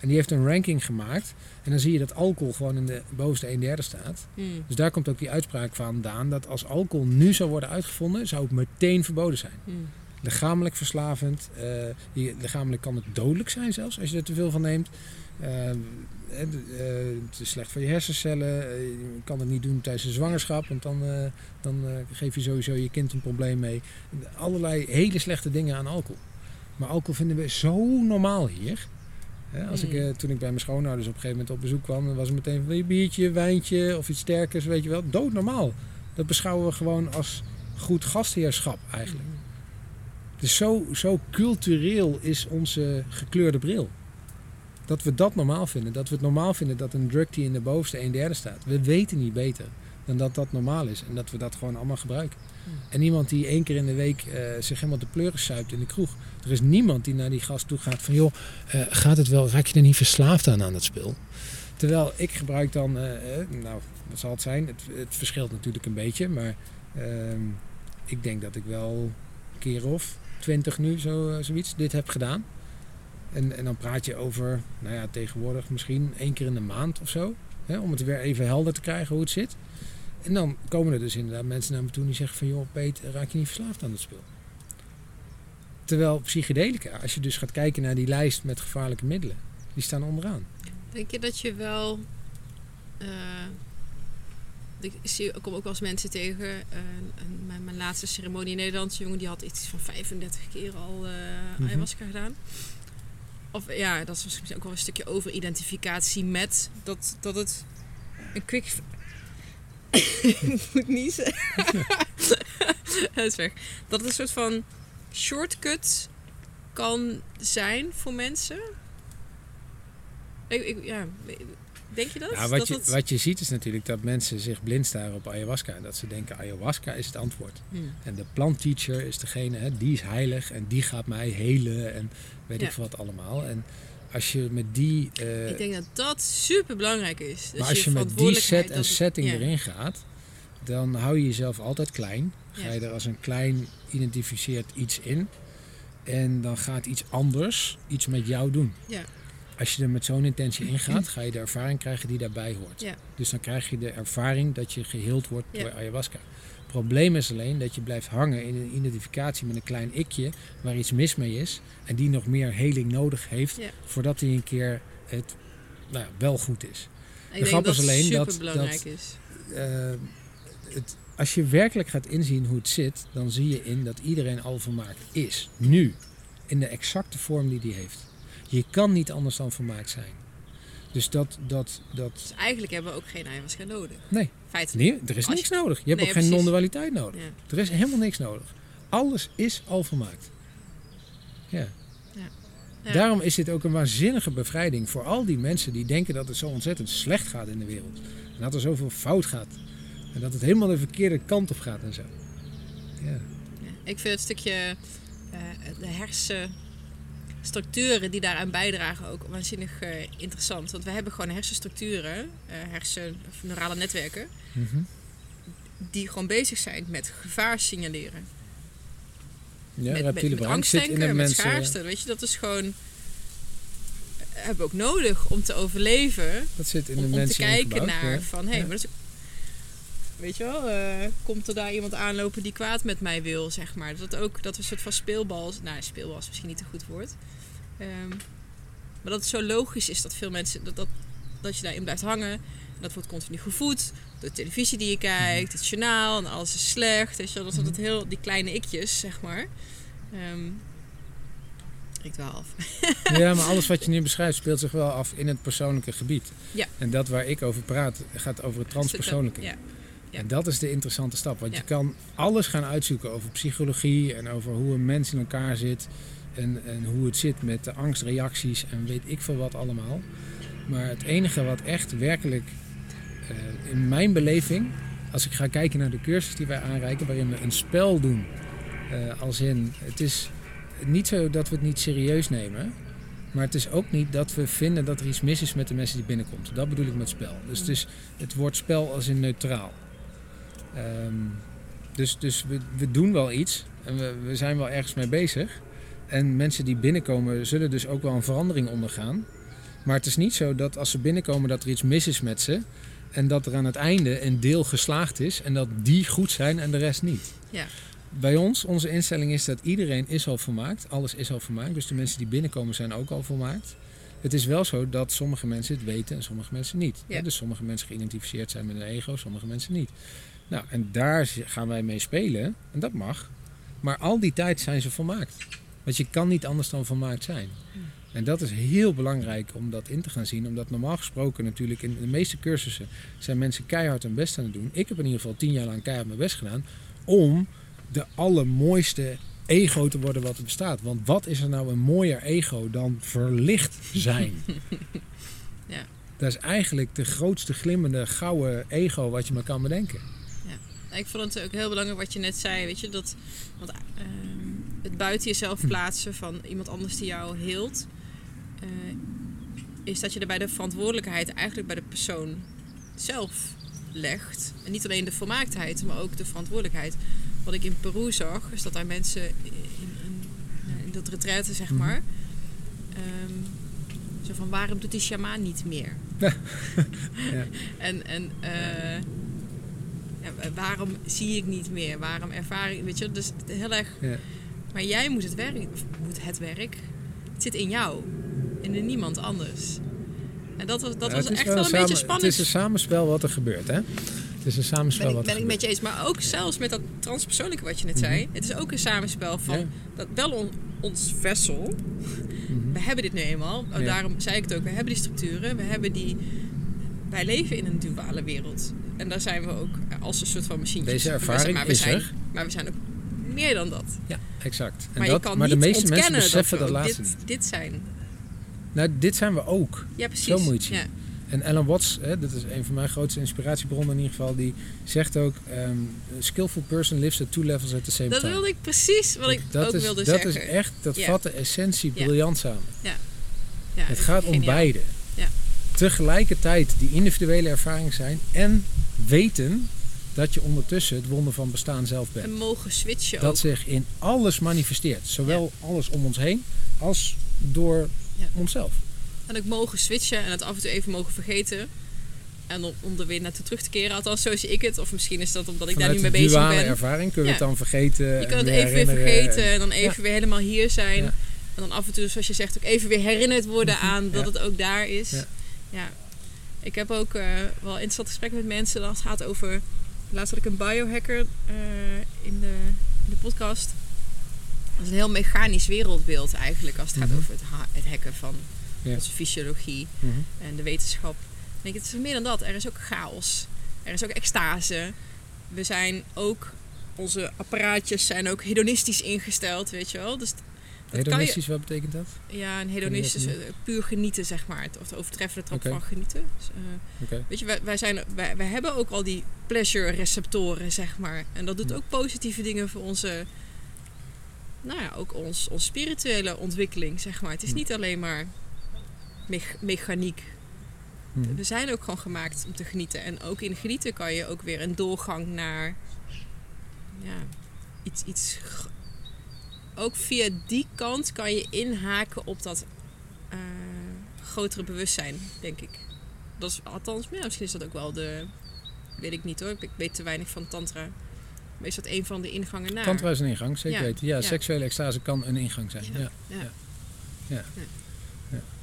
En die heeft een ranking gemaakt. En dan zie je dat alcohol gewoon in de bovenste 1 derde staat. Mhm. Dus daar komt ook die uitspraak vandaan dat als alcohol nu zou worden uitgevonden, zou het meteen verboden zijn. Mhm. Lichamelijk verslavend. je- lichamelijk kan het dodelijk zijn zelfs als je er te veel van neemt. Eh, eh, het is slecht voor je hersencellen. Eh, je kan het niet doen tijdens de zwangerschap, want dan, eh, dan eh, geef je sowieso je kind een probleem mee. Allerlei hele slechte dingen aan alcohol. Maar alcohol vinden we zo normaal hier. Als ik, Mm. eh, toen ik bij mijn schoonouders op een gegeven moment op bezoek kwam, dan was het meteen van een biertje, wijntje of iets sterkers, weet je wel. Doodnormaal. Dat beschouwen we gewoon als goed gastheerschap eigenlijk. Dus zo, zo cultureel is onze gekleurde bril. Dat we dat normaal vinden. Dat we het normaal vinden dat een drug die in de bovenste 1 derde staat. We weten niet beter dan dat dat normaal is. En dat we dat gewoon allemaal gebruiken. Hmm. En iemand die één keer in de week eh, zich helemaal de pleuren suipt in de kroeg. Er is niemand die naar die gast toe gaat van... joh, eh, gaat het wel, raak je er niet verslaafd aan aan het spul? Terwijl ik gebruik dan... eh, nou, wat zal het zijn? Het, het verschilt natuurlijk een beetje. Maar ehm, ik denk dat ik wel een keer of twintig nu zo, zoiets dit heb gedaan. En, en dan praat je over, nou ja, tegenwoordig misschien één keer in de maand of zo. Hè, om het weer even helder te krijgen hoe het zit. En dan komen er dus inderdaad mensen naar me toe die zeggen van... joh, Peet, raak je niet verslaafd aan het spul? Terwijl psychedelica, als je dus gaat kijken naar die lijst met gevaarlijke middelen... die staan onderaan. Denk je dat je wel. eh, ik, zie, ik kom ook wel eens mensen tegen. eh, een- mijn, mijn laatste ceremonie in Nederland, jongen die had iets van 35 keer al Mhm. ayahuasca gedaan. Of ja, dat is misschien ook wel een stukje overidentificatie met dat, dat het een quick. ik moet niezen. Het is weg. Dat het een soort van shortcut kan zijn voor mensen. Ik, ik, ja, denk je dat? Ja, wat, dat je, het- wat je ziet is natuurlijk dat mensen zich blind staren op ayahuasca. En dat ze denken ayahuasca is het antwoord. En de plantteacher is degene, hè, die is heilig en die gaat mij helen en weet Ja. ik veel wat allemaal. En als je met die, eh, ik denk dat dat super belangrijk is. Dus maar als je met die set en setting erin gaat, dan hou je jezelf altijd klein. Ga je er als een klein identificeerd iets in. En dan gaat iets anders iets met jou doen. Ja. Als je er met zo'n intentie ingaat, ga je de ervaring krijgen die daarbij hoort. Ja. Dus dan krijg je de ervaring dat je geheeld wordt Ja. door ayahuasca. Het probleem is alleen dat je blijft hangen in een identificatie met een klein ikje waar iets mis mee is en die nog meer heling nodig heeft Ja. voordat hij een keer het nou, wel goed is. Ik De grap dat is alleen dat- belangrijk is. Eh, het, als je werkelijk gaat inzien hoe het zit, dan zie je in dat iedereen al vermaakt is. Nu. In de exacte vorm die die heeft. Je kan niet anders dan vermaakt zijn. Dus dat, dat, dat Dus eigenlijk hebben we ook geen ayahuasca nodig. Nee. Feitelijk. nee, er is niks nodig. Je hebt Nee, ook geen non-dualiteit nodig. Ja. Er is helemaal niks nodig. Alles is al vermaakt. Ja. Ja. Daarom is dit ook een waanzinnige bevrijding voor al die mensen die denken dat het zo ontzettend slecht gaat in de wereld. En dat er zoveel fout gaat. En dat het helemaal de verkeerde kant op gaat en zo. Ja. Ja. Ik vind het stukje eh, de hersenstructuren die daaraan bijdragen ook waanzinnig eh, interessant. Want we hebben gewoon hersenstructuren, eh hersen, of neurale netwerken, Mhm. die gewoon bezig zijn met gevaar signaleren. Ja, met, met, met zit in angstdenken, de met mensen. schaarste. Weet je, dat is gewoon... Hebben we ook nodig om te overleven. Dat zit in om, de om te mensen kijken naar ja. van... Hey, Ja. maar dat is, weet je wel, eh, komt er daar iemand aanlopen die kwaad met mij wil, zeg maar. Dat ook, dat we een soort van speelbal... Nou, speelbal is misschien niet een goed woord. Ehm, maar dat het zo logisch is dat veel mensen... Dat, dat, dat je daarin blijft hangen. En dat wordt continu gevoed door de televisie die je kijkt, het journaal en alles is slecht. Weet je wel, dat dat heel die kleine ikjes, zeg maar. Ehm ik dwaal af. Ja, maar alles wat je nu beschrijft speelt zich wel af in het persoonlijke gebied. Ja. En dat waar ik over praat, gaat over het transpersoonlijke. Ja, ja. En dat is de interessante stap. Want Ja. je kan alles gaan uitzoeken over psychologie en over hoe een mens in elkaar zit. En, en hoe het zit met de angstreacties en weet ik veel wat allemaal. Maar het enige wat echt werkelijk eh, in mijn beleving, als ik ga kijken naar de cursus die wij aanreiken, waarin we een spel doen. eh, als in, het is niet zo dat we het niet serieus nemen. Maar het is ook niet dat we vinden dat er iets mis is met de mensen die binnenkomt. Dat bedoel ik met spel. Dus het, is, het woord spel als in neutraal. Ehm, dus dus we, we doen wel iets en we, we zijn wel ergens mee bezig. En mensen die binnenkomen zullen dus ook wel een verandering ondergaan. Maar het is niet zo dat als ze binnenkomen dat er iets mis is met ze. En dat er aan het einde een deel geslaagd is en dat die goed zijn en de rest niet. Ja. Bij ons, onze instelling is dat iedereen is al volmaakt. Alles is al volmaakt. Dus de mensen die binnenkomen zijn ook al volmaakt. Het is wel zo dat sommige mensen het weten en sommige mensen niet. Ja. Dus sommige mensen geïdentificeerd zijn met een ego, sommige mensen niet. Nou, en daar gaan wij mee spelen. En dat mag. Maar al die tijd zijn ze volmaakt. Want je kan niet anders dan volmaakt zijn. En dat is heel belangrijk om dat in te gaan zien. Omdat normaal gesproken natuurlijk in de meeste cursussen zijn mensen keihard hun best aan het doen. Ik heb in ieder geval tien jaar lang keihard mijn best gedaan. Om de allermooiste ego te worden wat er bestaat. Want wat is er nou een mooier ego dan verlicht zijn? Ja. Dat is eigenlijk de grootste glimmende gouden ego wat je maar kan bedenken. Ik vond het ook heel belangrijk wat je net zei, weet je, dat want, ehm, het buiten jezelf plaatsen van iemand anders die jou heelt, eh, is dat je er bij de verantwoordelijkheid eigenlijk bij de persoon zelf legt. En niet alleen de volmaaktheid, maar ook de verantwoordelijkheid. Wat ik in Peru zag, is dat daar mensen in, in, in dat retraite, zeg Mhm. maar, ehm, zo van waarom doet die shamaan niet meer? Ja. En, en eh, waarom zie ik niet meer? Waarom ervaar ik, weet je, dus heel erg. Ja. Maar jij moet het werk, moet het werk, het zit in jou en in niemand anders. En dat was, dat Ja, was echt wel een samen- beetje spannend. Het is een samenspel wat er gebeurt, hè? Het is een samenspel ben ik, wat ben ik met je eens. Maar ook zelfs met dat transpersoonlijke wat je net zei. Het is ook een samenspel van Ja. dat wel on- ons vessel. Mhm. We hebben dit nu eenmaal. Daarom zei ik het ook. We hebben die structuren. We hebben die... Wij leven in een duale wereld. En daar zijn we ook als een soort van machientjes. Deze ervaring maar we is zijn, er. Maar we zijn ook meer dan dat. Ja, exact. En maar dat, je kan maar de niet meeste mensen beseffen dat dat, laatste dit, niet. dit zijn. Nou, dit zijn we ook. Ja, precies. Zo moet je. Ja. En Alan Watts, hè, dat is een van mijn grootste inspiratiebronnen in ieder geval, die zegt ook: a skillful person lives at two levels at the same Dat time. wilde ik precies wat ik dat ook is, wilde dat zeggen. is echt, dat Ja. vat de essentie Ja. briljant samen. ja, het gaat om beide. Ja. Tegelijkertijd die individuele ervaring zijn en weten dat je ondertussen het wonder van bestaan zelf bent. En mogen switchen dat ook. zich in alles manifesteert. Zowel alles om ons heen als door Ja. onszelf. En ook mogen switchen en het af en toe even mogen vergeten. En om, om er weer naartoe terug te keren. Althans, zo zie ik het. Of misschien is dat omdat ik Vanuit daar nu de mee bezig duale ben. ervaring kunnen we Ja. het dan vergeten. Je kan het even weer vergeten en dan even weer helemaal hier zijn. En dan af en toe, zoals je zegt, ook even weer herinnerd worden aan dat het ook daar is. Ja. Ik heb ook eh, wel interessant gesprek met mensen als het gaat over... Laatst had ik een biohacker eh, in, de, in de podcast. Dat is een heel mechanisch wereldbeeld eigenlijk als het gaat Mhm. over het, ha- het hacken van Ja. onze fysiologie Mhm. en de wetenschap. Ik denk, het is meer dan dat. Er is ook chaos. Er is ook extase. We zijn ook, onze apparaatjes zijn ook hedonistisch ingesteld, weet je wel. Dus je, Hedonistisch, wat betekent dat? ja, een hedonistisch, eh, puur genieten, zeg maar. Of de overtreffende trap van genieten. Dus, eh, weet je, wij, wij, zijn, wij, wij hebben ook al die pleasure receptoren, zeg maar. En dat doet Ja. ook positieve dingen voor onze, nou ja, ook ons, ons spirituele ontwikkeling, zeg maar. Het is Ja. niet alleen maar mech- mechaniek. Mhm. We zijn ook gewoon gemaakt om te genieten. En ook in genieten kan je ook weer een doorgang naar ja, iets, iets, ook via die kant kan je inhaken op dat eh, grotere bewustzijn, denk ik. Dat is althans, ja, misschien is dat ook wel de. Weet ik niet hoor, ik weet te weinig van Tantra. Maar is dat een van de ingangen naar? Tantra is een ingang, zeker Ja, weten. Ja, ja. seksuele extase kan een ingang zijn. Ja. Ja. Ja.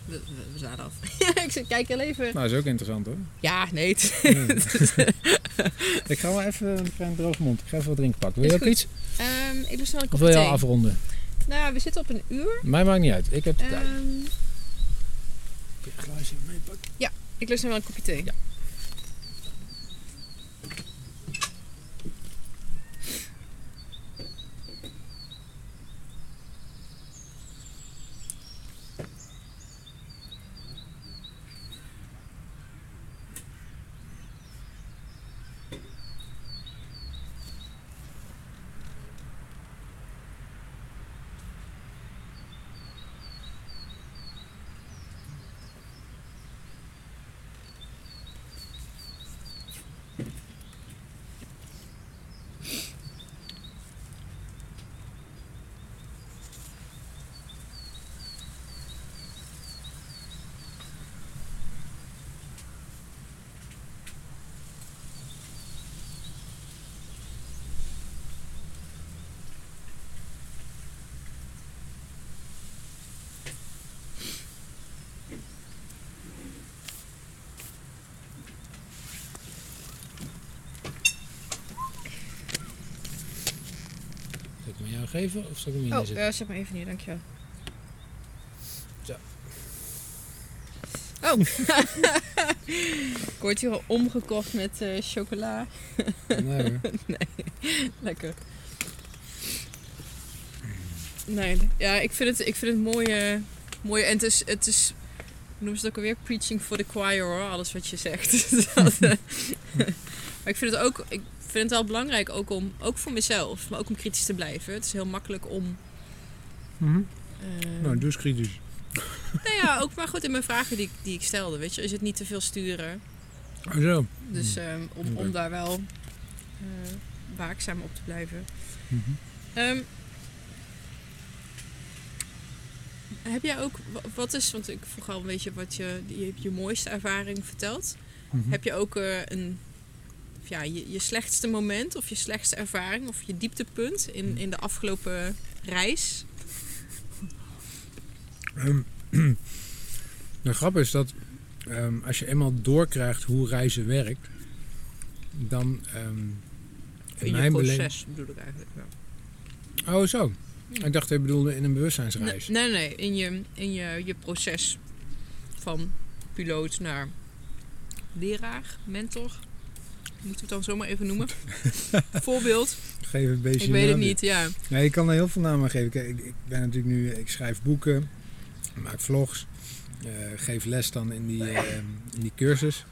Ja. Ja. We, we, af. ik kijk heel even. Nou, is ook interessant hoor. Ja, nee. het- ik ga wel even een droge mond. Ik ga even wat drinken pakken. Wil je ook iets? Ehm, ik wel een Of wil je al afronden? Nou, we zitten op een uur. Mij maakt niet uit. Ik heb de tijd. Ehm, Kun je een glaasje meepakken? ik lust nog wel een kopje thee. Ja. Geven of zal ik hem hier Oh, neerzetten? eh, zet maar even neer, dankjewel. Zo. Oh. ik word hier al omgekocht met eh, chocola. Nee hoor. Lekker. Nee, ja, ik vind het, ik vind het mooie, mooie. En het is, het is, hoe noemen ze het ook alweer? Preaching for the choir hoor, alles wat je zegt. Dat, eh, maar ik vind het ook, ik vind het wel belangrijk ook om, ook voor mezelf, maar ook om kritisch te blijven. Het is heel makkelijk om. Mhm. eh, Nou, eens kritisch. nou ja, ook maar goed in mijn vragen die, ik- die ik stelde, weet je, is het niet te veel sturen. Oh zo. Dus ehm, om, om daar wel eh, waakzaam op te blijven. Mhm. Ehm, heb jij ook, wa- wat is, want ik vroeg al een beetje wat je, je hebt je mooiste ervaring verteld. Mhm. Heb je ook eh, een, of ja, je, je slechtste moment of je slechtste ervaring of je dieptepunt in, in de afgelopen reis? Ehm, de grap is dat ehm, als je eenmaal doorkrijgt hoe reizen werkt, dan. ehm, In je mijn proces bedoel ik eigenlijk. Ja. Oh, zo. Ik dacht, je bedoelde in een bewustzijnsreis. Nee, nee, nee. In, je, in je, je proces van piloot naar leraar, mentor. Moeten we het dan zomaar even noemen? Voorbeeld. Geef een beetje. Ik weet het niet, ja. Nee, ik kan er heel veel namen aan geven. Kijk, ik, ben natuurlijk nu, ik schrijf boeken, maak vlogs, eh, geef les dan in die, eh, in die cursus.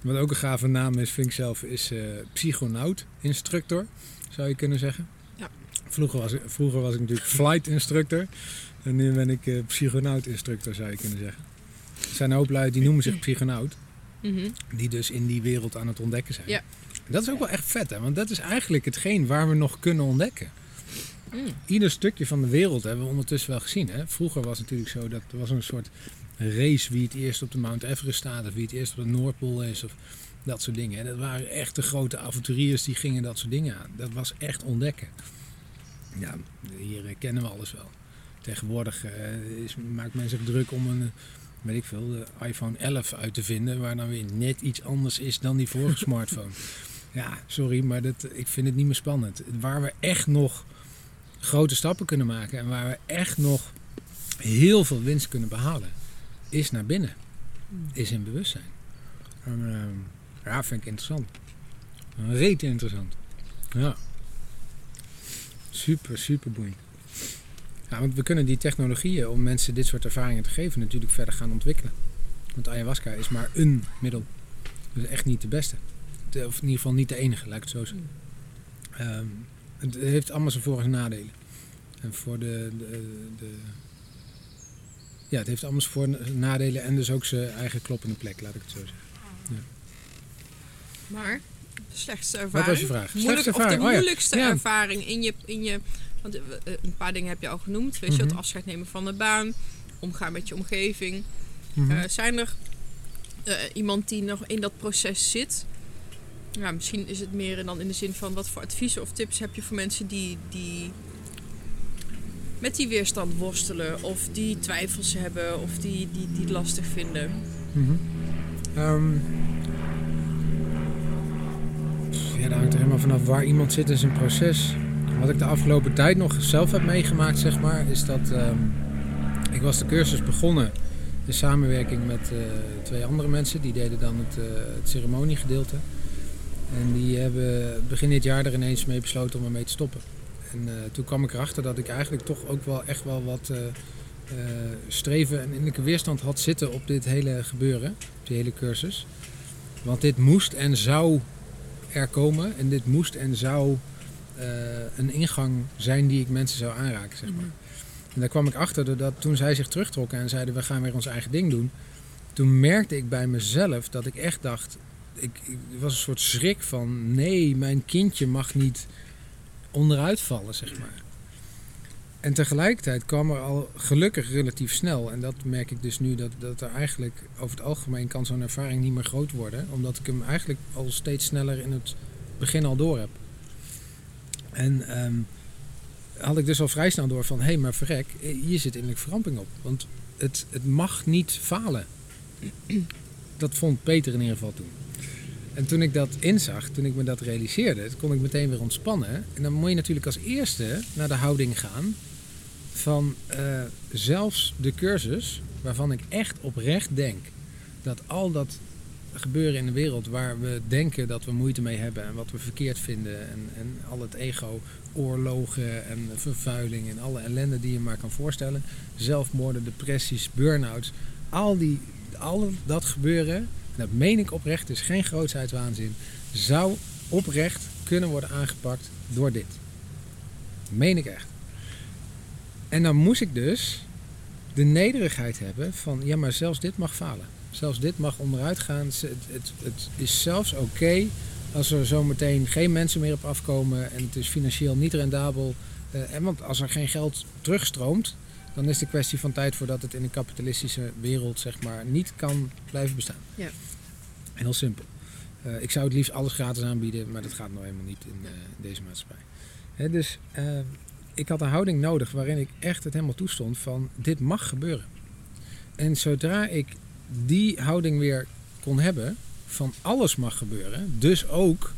Wat ook een gave naam is, vind ik zelf, is eh psychonaut, instructor, zou je kunnen zeggen. Ja. Vroeger was, ik, vroeger was ik natuurlijk flight instructor en nu ben ik eh, psychonaut instructor, zou je kunnen zeggen. Er zijn een hoop lui die noemen zich psychonaut, Mhm. die dus in die wereld aan het ontdekken zijn. Ja. Dat is ook wel echt vet, hè? want dat is eigenlijk hetgeen waar we nog kunnen ontdekken Mm. ieder stukje van de wereld hebben we ondertussen wel gezien. Hè? Vroeger was het natuurlijk zo dat er was een soort race wie het eerst op de Mount Everest staat of wie het eerst op de Noordpool is of dat soort dingen. En dat waren echt de grote avonturiers die gingen dat soort dingen aan. Dat was echt ontdekken. Ja, hier eh, kennen we alles wel. Tegenwoordig eh, is, maakt men zich druk om een, weet ik veel, de iPhone 11 uit te vinden, waar dan weer net iets anders is dan die vorige smartphone. Ja, sorry, maar dat, ik vind het niet meer spannend. Waar we echt nog grote stappen kunnen maken en waar we echt nog heel veel winst kunnen behalen, is naar binnen. Is in bewustzijn. Ehm, ja, vind ik interessant. Reet interessant. Ja. Super, super boeiend. Ja, want we kunnen die technologieën om mensen dit soort ervaringen te geven natuurlijk verder gaan ontwikkelen. Want ayahuasca is maar een middel. Dus echt niet de beste. Of in ieder geval niet de enige, ik het zo zeggen. Ehm, het heeft allemaal zijn voor- en nadelen. En voor de, de, de... Ja, het heeft allemaal zijn voor- en nadelen en dus ook zijn eigen kloppende plek, laat ik het zo zeggen. Maar De slechtste Wat ervaring. was je vraag? Moeilijk, of de? Oh ja. moeilijkste Ja. ervaring in je, in je... Want eh, eh, een paar dingen heb je al genoemd. Weet je, Mhm. het afscheid nemen van de baan. Omgaan met je omgeving. Mhm. Eh, zijn er iemand die nog in dat proces zit? Ja, misschien is het meer dan in de zin van wat voor adviezen of tips heb je voor mensen die, die met die weerstand worstelen of die twijfels hebben of die, die, die het lastig vinden. Mhm. Ehm, ja, dat hangt er helemaal vanaf waar iemand zit in zijn proces. Wat ik de afgelopen tijd nog zelf heb meegemaakt, zeg maar, is dat ehm, ik was de cursus begonnen in samenwerking met eh, twee andere mensen. Die deden dan het, eh, het ceremoniegedeelte. En die hebben begin dit jaar er ineens mee besloten om ermee te stoppen. En eh, toen kwam ik erachter dat ik eigenlijk toch ook wel echt wel wat streven en innerlijke weerstand had zitten op dit hele gebeuren, op die hele cursus. Want dit moest en zou er komen en dit moest en zou eh, een ingang zijn die ik mensen zou aanraken, zeg maar. En daar kwam ik achter doordat toen zij zich terugtrokken en zeiden we gaan weer ons eigen ding doen. Toen merkte ik bij mezelf dat ik echt dacht, ik, ik was een soort schrik van nee, mijn kindje mag niet onderuit vallen, zeg maar. En tegelijkertijd kwam er al gelukkig relatief snel, en dat merk ik dus nu, dat, dat er eigenlijk over het algemeen kan zo'n ervaring niet meer groot worden, omdat ik hem eigenlijk al steeds sneller in het begin al door heb. En ehm, had ik dus al vrij snel door van, hé, hey, maar verrek, hier zit innerlijk verramping op. Want het, het mag niet falen. Dat vond Peter in ieder geval toen. En toen ik dat inzag, toen ik me dat realiseerde, kon ik meteen weer ontspannen. En dan moet je natuurlijk als eerste naar de houding gaan van eh, zelfs de cursus, waarvan ik echt oprecht denk dat al dat gebeuren in de wereld waar we denken dat we moeite mee hebben en wat we verkeerd vinden en, en al het ego, oorlogen en vervuiling en alle ellende die je maar kan voorstellen, zelfmoorden, depressies, burn-outs, al, die, al dat gebeuren, en dat meen ik oprecht, is geen grootheidswaanzin, zou oprecht kunnen worden aangepakt door dit. Meen ik echt. En dan moest ik dus de nederigheid hebben van, ja maar zelfs dit mag falen. Zelfs dit mag onderuit gaan. Het, het, het is zelfs oké als er zometeen geen mensen meer op afkomen en het is financieel niet rendabel. Uh, en want als er geen geld terugstroomt, dan is de kwestie van tijd voordat het in een kapitalistische wereld zeg maar niet kan blijven bestaan. Ja. Heel simpel. Uh, ik zou het liefst alles gratis aanbieden, maar dat gaat nou helemaal niet in, uh, in deze maatschappij. He, dus ik had een houding nodig waarin ik echt het helemaal toestond van dit mag gebeuren. En zodra ik die houding weer kon hebben van alles mag gebeuren, dus ook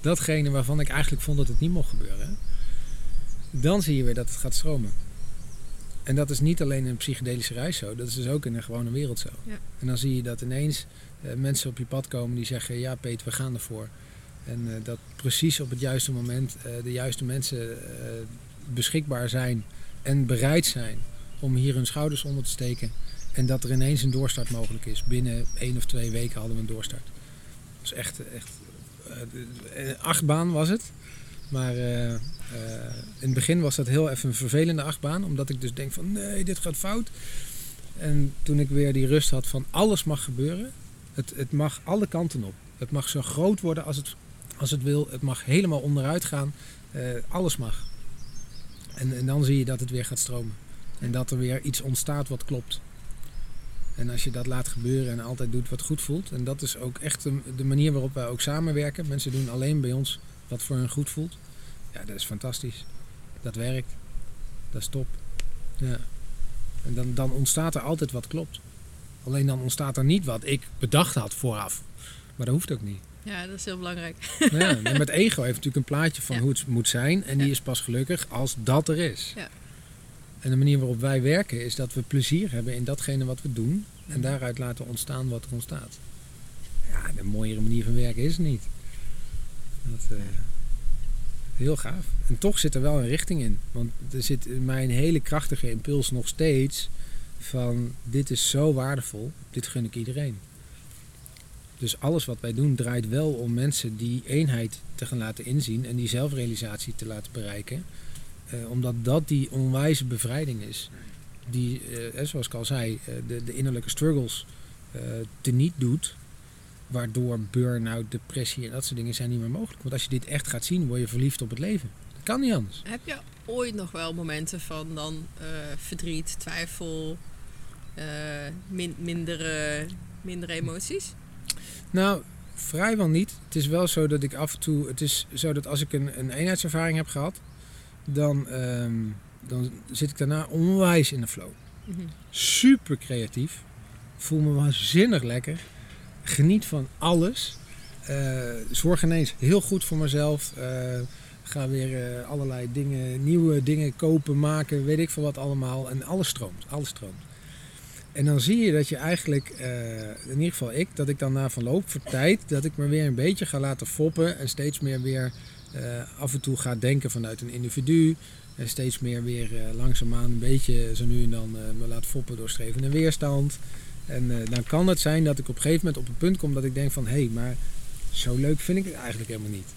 datgene waarvan ik eigenlijk vond dat het niet mocht gebeuren, dan zie je weer dat het gaat stromen. En dat is niet alleen in een psychedelische reis zo, dat is dus ook in een gewone wereld zo. Ja. En dan zie je dat ineens uh, mensen op je pad komen die zeggen, ja Peter, we gaan ervoor. En uh, dat precies op het juiste moment uh, de juiste mensen beschikbaar zijn en bereid zijn om hier hun schouders onder te steken. En dat er ineens een doorstart mogelijk is. Binnen één of twee weken hadden we een doorstart. Dat is echt, echt uh, achtbaan was het. Maar uh, uh, in het begin was dat heel even een vervelende achtbaan. Omdat ik dus denk van nee, dit gaat fout. En toen ik weer die rust had van alles mag gebeuren. Het, het mag alle kanten op. Het mag zo groot worden als het, als het wil. Het mag helemaal onderuit gaan. alles mag. En, en dan zie je dat het weer gaat stromen. En dat er weer iets ontstaat wat klopt. En als je dat laat gebeuren en altijd doet wat goed voelt. En dat is ook echt de, de, manier waarop wij ook samenwerken. Mensen doen alleen bij ons wat voor hen goed voelt. Ja, dat is fantastisch. Dat werkt. Dat is top. Ja. En dan, dan ontstaat er altijd wat klopt. Alleen dan ontstaat er niet wat ik bedacht had vooraf. Maar dat hoeft ook niet. Ja, dat is heel belangrijk. Ja, en met ego heeft natuurlijk een plaatje van Ja. hoe het moet zijn. En die Ja. is pas gelukkig als dat er is. Ja. En de manier waarop wij werken is dat we plezier hebben in datgene wat we doen. En daaruit laten ontstaan wat er ontstaat. Ja, een mooiere manier van werken is het niet. Dat, eh, heel gaaf. En toch zit er wel een richting in. Want er zit in mij een hele krachtige impuls nog steeds van dit is zo waardevol, dit gun ik iedereen. Dus alles wat wij doen draait wel om mensen die eenheid te gaan laten inzien en die zelfrealisatie te laten bereiken. Eh, omdat dat die onwijze bevrijding is. Die, eh, zoals ik al zei, eh, de, de innerlijke struggles eh teniet doet. Waardoor burn-out, depressie en dat soort dingen zijn niet meer mogelijk. Want als je dit echt gaat zien, word je verliefd op het leven. Dat kan niet anders. Heb je ooit nog wel momenten van dan eh, verdriet, twijfel, eh, min, mindere, mindere emoties? Nou, vrijwel niet. Het is wel zo dat ik af en toe... Het is zo dat als ik een, een eenheidservaring heb gehad... Dan, ehm, dan zit ik daarna onwijs in de flow. Mhm. Super creatief. Voel me waanzinnig lekker. Geniet van alles. Eh, zorg ineens heel goed voor mezelf. Eh, ga weer eh, allerlei dingen, nieuwe dingen kopen, maken, weet ik veel wat allemaal. En alles stroomt, alles stroomt. En dan zie je dat je eigenlijk, in ieder geval ik, dat ik dan na verloop van tijd, dat ik me weer een beetje ga laten foppen en steeds meer weer af en toe ga denken vanuit een individu. En steeds meer weer eh, langzaamaan een beetje zo nu en dan eh, me laat foppen door streven en weerstand. En eh, dan kan het zijn dat ik op een gegeven moment op een punt kom dat ik denk van hé, hey, maar zo leuk vind ik het eigenlijk helemaal niet.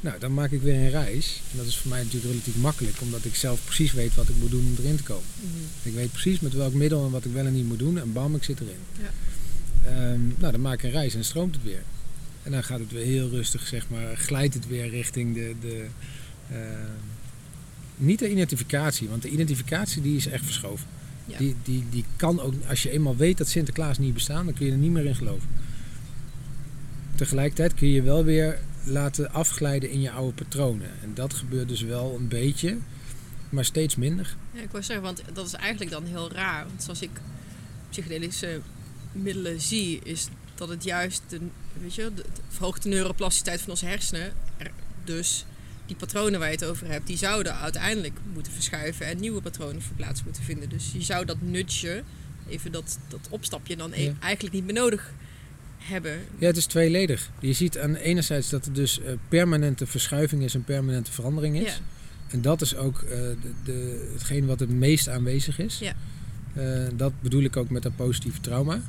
Nou, dan maak ik weer een reis. En dat is voor mij natuurlijk relatief makkelijk, omdat ik zelf precies weet wat ik moet doen om erin te komen. Mhm. Ik weet precies met welk middel en wat ik wel en niet moet doen. En bam, ik zit erin. Ja. Ehm, nou, dan maak ik een reis en stroomt het weer. En dan gaat het weer heel rustig, zeg maar, glijdt het weer richting de... de ehm, niet de identificatie, want de identificatie die is echt verschoven. Ja. Die, die, die kan ook, als je eenmaal weet dat Sinterklaas niet bestaat, dan kun je er niet meer in geloven. Tegelijkertijd kun je je wel weer laten afglijden in je oude patronen. En dat gebeurt dus wel een beetje, maar steeds minder. Ja, ik wou zeggen, want dat is eigenlijk dan heel raar. Want zoals ik psychedelische middelen zie, is dat het juist de, weet je, de, de verhoogde neuroplasticiteit van onze hersenen, er- dus die patronen waar je het over hebt, die zouden uiteindelijk moeten verschuiven en nieuwe patronen voor plaats moeten vinden. Dus je zou dat nutje, even dat, dat opstapje dan e- Ja. eigenlijk niet meer nodig hebben. Ja, het is tweeledig. Je ziet aan enerzijds dat er dus eh, permanente verschuiving is en permanente verandering is. Ja, En dat is ook de, de, hetgeen wat het meest aanwezig is. Ja. Eh, dat bedoel ik ook met dat positieve trauma.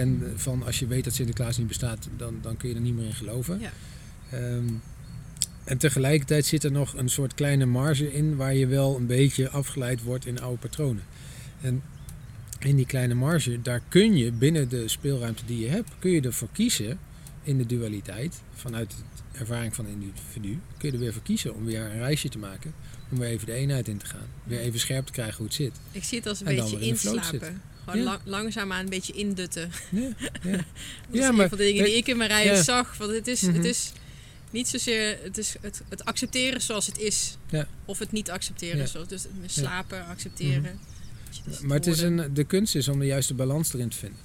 En van als je weet dat Sinterklaas niet bestaat, dan, dan kun je er niet meer in geloven. Ja. Ehm, en tegelijkertijd zit er nog een soort kleine marge in waar je wel een beetje afgeleid wordt in oude patronen. En in die kleine marge, daar kun je binnen de speelruimte die je hebt, kun je ervoor kiezen in de dualiteit, vanuit de ervaring van een individu, kun je er weer voor kiezen om weer een reisje te maken, om weer even de eenheid in te gaan. Weer even scherp te krijgen hoe het zit. ik zie het als een En beetje inslapen. Gewoon Ja. lang, langzaamaan een beetje indutten. Ja, ja. Dat is een maar- van de dingen die ik in mijn Ja. zag. Want het is, Mhm. het is niet zozeer het, is het, het accepteren zoals het is. Ja. Of het niet accepteren. Ja. Zoals, dus slapen, accepteren. Dus Maar het is een, de kunst is om de juiste balans erin te vinden.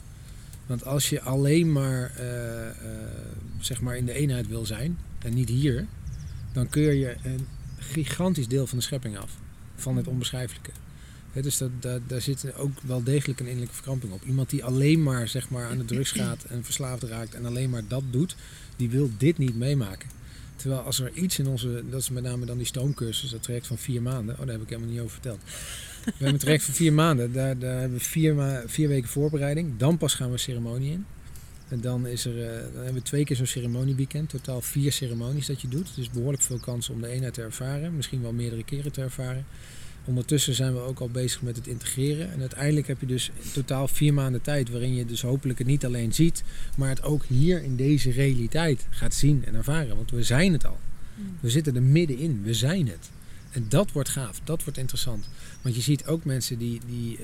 Want als je alleen maar, eh, eh, zeg maar in de eenheid wil zijn en niet hier, dan keur je een gigantisch deel van de schepping af. Van het onbeschrijfelijke. Dus dat, dat, daar zit ook wel degelijk een innerlijke verkramping op. Iemand die alleen maar, zeg maar aan de drugs gaat en verslaafd raakt en alleen maar dat doet, die wil dit niet meemaken. Terwijl als er iets in onze, dat is met name dan die stoomcursus, dat traject van vier maanden, oh daar heb ik helemaal niet over verteld. We hebben een traject van vier maanden. Daar, daar hebben we vier, ma- vier weken voorbereiding. Dan pas gaan we ceremonie in. En dan, is er, eh, dan hebben we twee keer zo'n ceremonieweekend. Totaal vier ceremonies dat je doet. Dus behoorlijk veel kans om de eenheid te ervaren. Misschien wel meerdere keren te ervaren. Ondertussen zijn we ook al bezig met het integreren. En uiteindelijk heb je dus in totaal vier maanden tijd... waarin je dus hopelijk het niet alleen ziet... maar het ook hier in deze realiteit gaat zien en ervaren. Want we zijn het al. Mm. We zitten er middenin. We zijn het. En dat wordt gaaf. Dat wordt interessant. Want je ziet ook mensen die, die, eh,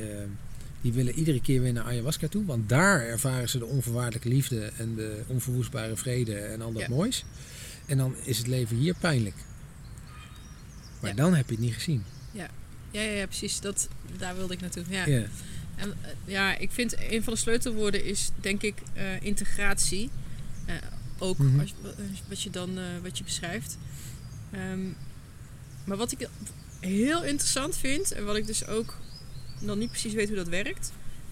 die willen iedere keer weer naar ayahuasca toe. Want daar ervaren ze de onvoorwaardelijke liefde en de onverwoestbare vrede en al dat Ja. moois. En dan is het leven hier pijnlijk. Maar Ja. dan heb je het niet gezien. Ja, ja, ja, precies. Dat, daar wilde ik naartoe. Ja. Ja. En, eh, ja, ik vind een van de sleutelwoorden is denk ik eh, integratie. Eh, ook Mhm. als, wat je dan wat je beschrijft. Ehm, maar wat ik heel interessant vind en wat ik dus ook nog niet precies weet hoe dat werkt.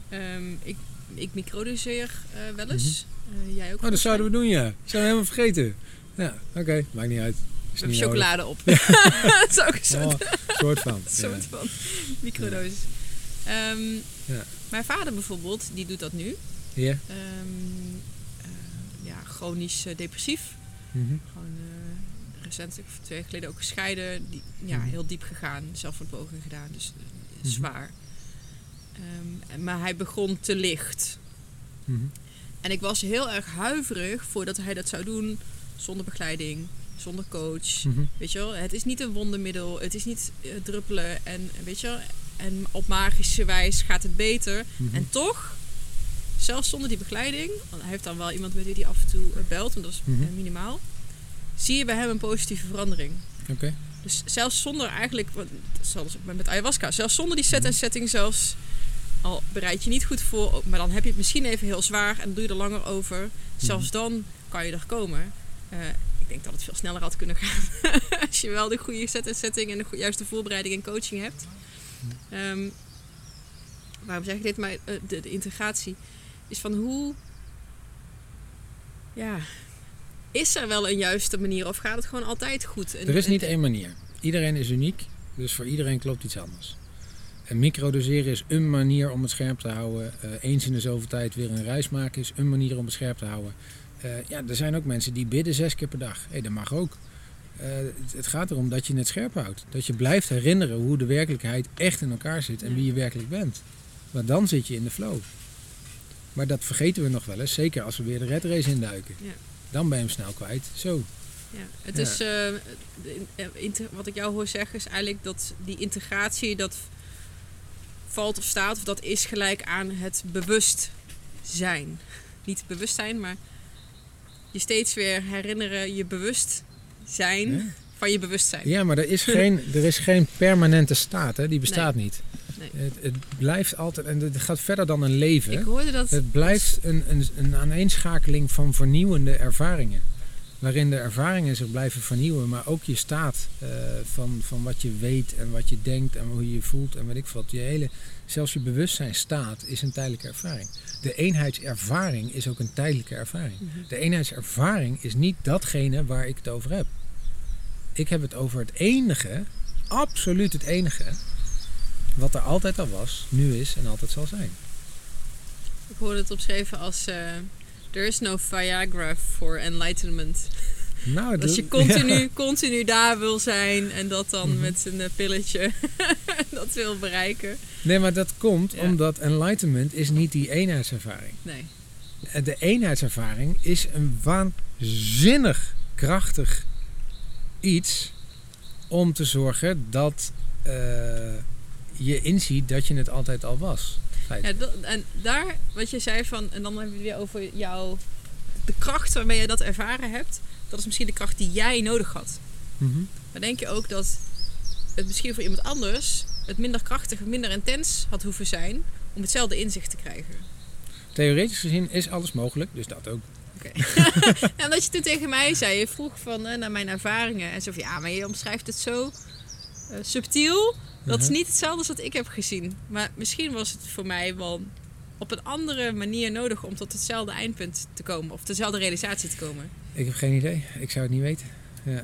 Ehm, ik, ik microdoseer wel eens. Eh, jij ook? Oh, dat zouden we doen, ja. Zijn we helemaal vergeten. Ja, oké. Maakt niet uit. Is niet chocolade op. dat is ook een soort. Oh, van. soort van microdosis. Ja. Mijn vader bijvoorbeeld, die doet dat nu. Ja. Ehm, eh, ja, chronisch eh, depressief. Mhm. Gewoon eh, recentelijk, of twee jaar geleden ook gescheiden. Die, ja, Mhm. heel diep gegaan. Zelfmoordpoging gedaan. Dus Mhm. zwaar. Ehm, maar hij begon te licht. En ik was heel erg huiverig voordat hij dat zou doen zonder begeleiding, zonder coach. Mhm. Weet je wel, het is niet een wondermiddel, het is niet eh, druppelen en weet je wel, en op magische wijs gaat het beter. Mhm. En toch, zelfs zonder die begeleiding, want hij heeft dan wel iemand met wie hij af en toe eh, belt, want dat is Mhm. eh, minimaal, zie je bij hem een positieve verandering. Oké. Dus zelfs zonder eigenlijk, zelfs met ayahuasca, zelfs zonder die set en setting zelfs, al bereid je niet goed voor, maar dan heb je het misschien even heel zwaar en doe je er langer over. Zelfs dan kan je er komen. Denk dat het veel sneller had kunnen gaan als je wel de goede set en setting en de juiste voorbereiding en coaching hebt. Ehm, waarom zeg ik dit? Maar eh, de, de integratie is van hoe, ja, is er wel een juiste manier of gaat het gewoon altijd goed? En- Er is niet en- één manier. Iedereen is uniek, dus voor iedereen klopt iets anders. En microdoseren is een manier om het scherp te houden. Eh, eens in de zoveel tijd weer een reis maken is een manier om het scherp te houden. Eh, ja, er zijn ook mensen die bidden zes keer per dag. Hé, dat mag ook. Eh, het, het gaat erom dat je het scherp houdt. Dat je blijft herinneren hoe de werkelijkheid echt in elkaar zit en wie je werkelijk bent. Want dan zit je in de flow. Maar dat vergeten we nog wel eens, zeker als we weer de red race induiken. Ja. Dan ben je hem snel kwijt. Zo. Ja, het Ja. is, eh, wat ik jou hoor zeggen is eigenlijk dat die integratie, dat valt of staat, of dat is gelijk aan het bewustzijn. Niet bewustzijn, maar je steeds weer herinneren, je bewust zijn Ja. van je bewustzijn. Ja, maar er is geen, er is geen permanente staat, hè? die bestaat niet. Nee. Het, het blijft altijd, en het gaat verder dan een leven. Ik hoorde dat. Het blijft een, een, een aaneenschakeling van vernieuwende ervaringen. Waarin de ervaringen zich blijven vernieuwen, maar ook je staat eh, van, van wat je weet en wat je denkt en hoe je je voelt en weet ik wat. Je hele, zelfs je bewustzijnstaat is een tijdelijke ervaring. De eenheidservaring is ook een tijdelijke ervaring. Mhm. De eenheidservaring is niet datgene waar ik het over heb. Ik heb het over het enige, absoluut het enige, wat er altijd al was, nu is en altijd zal zijn. Ik hoorde het opgeschreven als. eh There is no Viagra for enlightenment. Nou, Als je dat- continu, continu daar wil zijn en dat dan Mhm. met een eh, pilletje dat wil bereiken. Nee, maar dat komt Ja. omdat enlightenment is niet die eenheidservaring. Nee. En De eenheidservaring is een waanzinnig krachtig iets om te zorgen dat eh, je inziet dat je het altijd al was. Feit. Ja, dat- en daar, wat je zei van, en dan hebben we weer over jouw, de kracht waarmee je dat ervaren hebt. Dat is misschien de kracht die jij nodig had. Mhm. Maar denk je ook dat het misschien voor iemand anders het minder krachtig, minder intens had hoeven zijn om hetzelfde inzicht te krijgen? Theoretisch gezien is alles mogelijk, dus dat ook. Oké. en omdat je toen tegen mij zei, je vroeg van, eh, naar mijn ervaringen. En zo van, ja, maar je omschrijft het zo eh, subtiel. Dat is Mhm. niet hetzelfde als wat ik heb gezien. Maar misschien was het voor mij wel op een andere manier nodig om tot hetzelfde eindpunt te komen. Of dezelfde realisatie te komen. Ik heb geen idee. Ik zou het niet weten. Ja.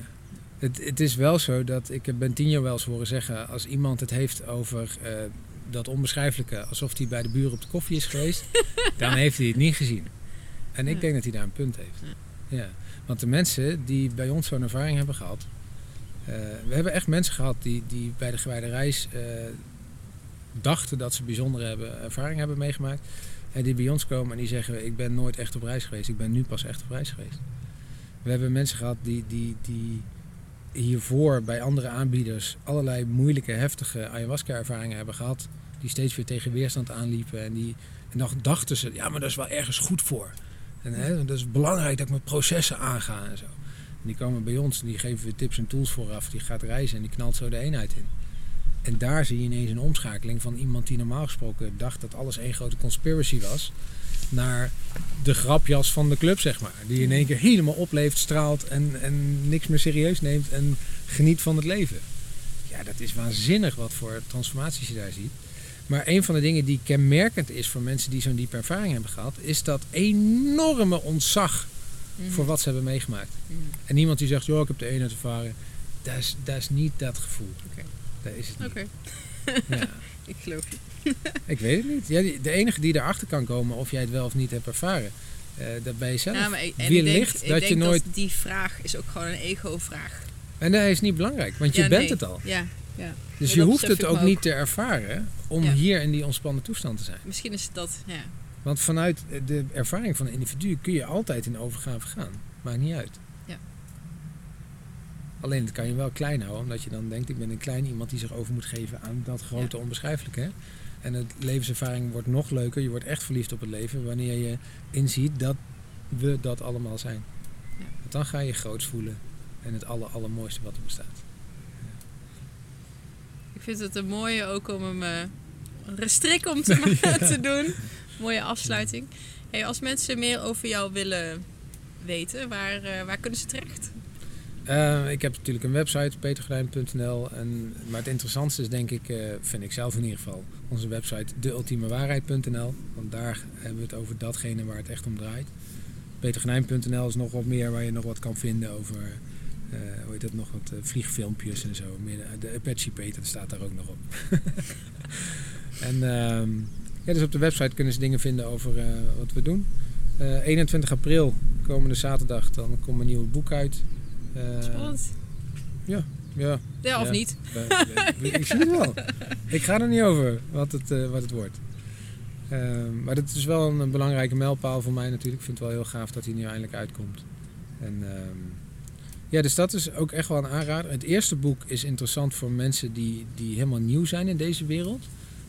Het, het is wel zo dat ik heb Bentinho wel eens horen zeggen... als iemand het heeft over eh, dat onbeschrijfelijke... alsof hij bij de buren op de koffie is geweest... dan heeft hij het niet gezien. En ik Ja. denk dat hij daar een punt heeft. Ja. Want de mensen die bij ons zo'n ervaring hebben gehad... eh, we hebben echt mensen gehad die, die bij de gewijde reis... eh, dachten dat ze bijzondere hebben, ervaring hebben meegemaakt... En die bij ons komen en die zeggen: Ik ben nooit echt op reis geweest. Ik ben nu pas echt op reis geweest. We hebben mensen gehad die, die, die hiervoor bij andere aanbieders allerlei moeilijke, heftige ayahuasca-ervaringen hebben gehad. Die steeds weer tegen weerstand aanliepen. En, die, dan dachten ze: Ja, maar dat is wel ergens goed voor. En hè, dat is belangrijk dat ik mijn processen aanga en zo. Die komen bij ons die geven we tips en tools vooraf. Die gaat reizen en die knalt zo de eenheid in. En daar zie je ineens een omschakeling van iemand die normaal gesproken dacht dat alles één grote conspiracy was. Naar de grapjas van de club, zeg maar. Die in één keer helemaal opleeft, straalt en, en niks meer serieus neemt en geniet van het leven. Ja, dat is waanzinnig wat voor transformaties je daar ziet. Maar een van de dingen die kenmerkend is voor mensen die zo'n diepe ervaring hebben gehad, is dat enorme ontzag voor wat ze hebben meegemaakt. Mhm. En iemand die zegt, joh, ik heb de eenheid ervaren, dat is, dat is niet dat gevoel. Oké. Dat is het niet. Oké, Ja. ik geloof je. Ik weet het niet. Ja, de enige die erachter kan komen of jij het wel of niet hebt ervaren, eh, dat ben je zelf. Ja, maar ik, en Wie ik denk, ik dat denk je nooit- dat die vraag is ook gewoon een ego-vraag. En dat is niet belangrijk, want je Ja, bent nee. het al. Ja, ja. Dus je hoeft het ook ook. niet te ervaren om hier in die ontspannen toestand te zijn. Misschien is dat, ja. Want vanuit de ervaring van een individu kun je altijd in overgave gaan. Maakt niet uit. Ja. Alleen dat kan je wel klein houden, omdat je dan denkt, ik ben een klein iemand die zich over moet geven aan dat grote onbeschrijfelijke. Hè? En het levenservaring wordt nog leuker. Je wordt echt verliefd op het leven wanneer je inziet dat we dat allemaal zijn. Ja. Want dan ga je groots voelen en het aller, allermooiste wat er bestaat. Ik vind het een mooie ook om hem eh, een restrik om te, ma- te doen. Mooie afsluiting. Hey, als mensen meer over jou willen weten, waar, eh, waar kunnen ze terecht? Eh, ik heb natuurlijk een website, petergordijn.nl. Maar het interessantste is denk ik, eh, vind ik zelf in ieder geval, onze website deultiemewaarheid.nl. Want daar hebben we het over datgene waar het echt om draait. Petergordijn.nl is nog wat meer waar je nog wat kan vinden over, hoe heet dat, nog wat vliegfilmpjes en zo. De, Apache Peter staat daar ook nog op. en ehm, ja, dus op de website kunnen ze dingen vinden over eh, wat we doen. Eh, 21 april, komende zaterdag, dan komt een nieuw boek uit. Eh, Spannend. ja, Ja, of ja. niet? eh, ik zie het wel. Ik ga er niet over wat het, eh, wat het wordt. Ehm, maar dat is wel een, belangrijke mijlpaal voor mij natuurlijk. Ik vind het wel heel gaaf dat hij nu eindelijk uitkomt. En, ehm, ja, dus dat is ook echt wel een aanrader. Het eerste boek is interessant voor mensen die, die helemaal nieuw zijn in deze wereld.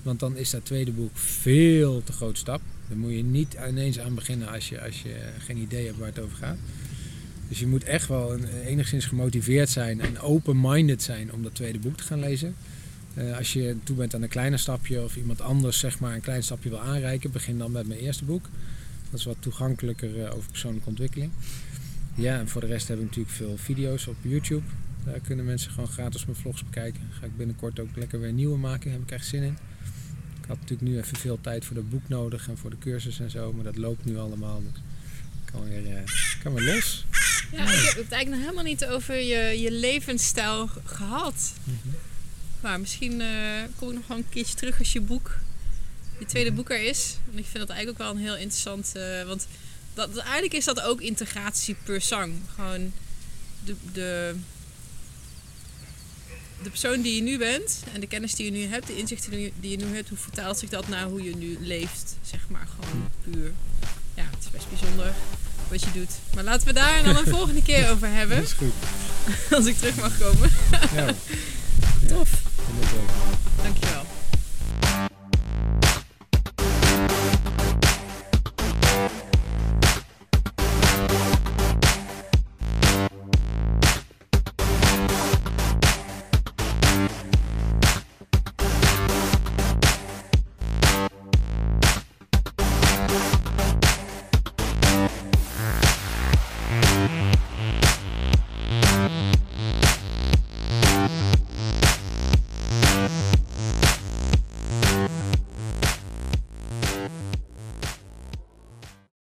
Want dan is dat tweede boek veel te groot stap. Daar moet je niet ineens aan beginnen als je, als je geen idee hebt waar het over gaat. Dus je moet echt wel enigszins gemotiveerd zijn en open-minded zijn om dat tweede boek te gaan lezen. Eh, als je toe bent aan een kleiner stapje of iemand anders zeg maar een klein stapje wil aanreiken, begin dan met mijn eerste boek. Dat is wat toegankelijker eh, over persoonlijke ontwikkeling. Ja, en voor de rest heb ik natuurlijk veel video's op YouTube. Daar kunnen mensen gewoon gratis mijn vlogs bekijken. Ga ik binnenkort ook lekker weer nieuwe maken. Daar heb ik echt zin in. Ik had natuurlijk nu even veel tijd voor dat boek nodig en voor de cursus en zo. Maar dat loopt nu allemaal. Dus ik kan weer, eh, kan weer los. Ja, ik heb het eigenlijk nog helemaal niet over je, je levensstijl gehad. Maar misschien eh, kom ik nog wel een keertje terug als je boek, je tweede boek er is. Want ik vind dat eigenlijk ook wel een heel interessant... eh, want dat, dat- eigenlijk is dat ook integratie per zang. Gewoon de, de, de persoon die je nu bent en de kennis die je nu hebt, de inzichten die je- nu hebt, hoe vertaalt zich dat naar hoe je nu leeft? Zeg maar gewoon puur. Ja, het is best bijzonder wat je doet. Maar laten we daar dan een volgende keer over hebben, Dat is goed. als ik terug mag komen. Ja, Tof. is leuk.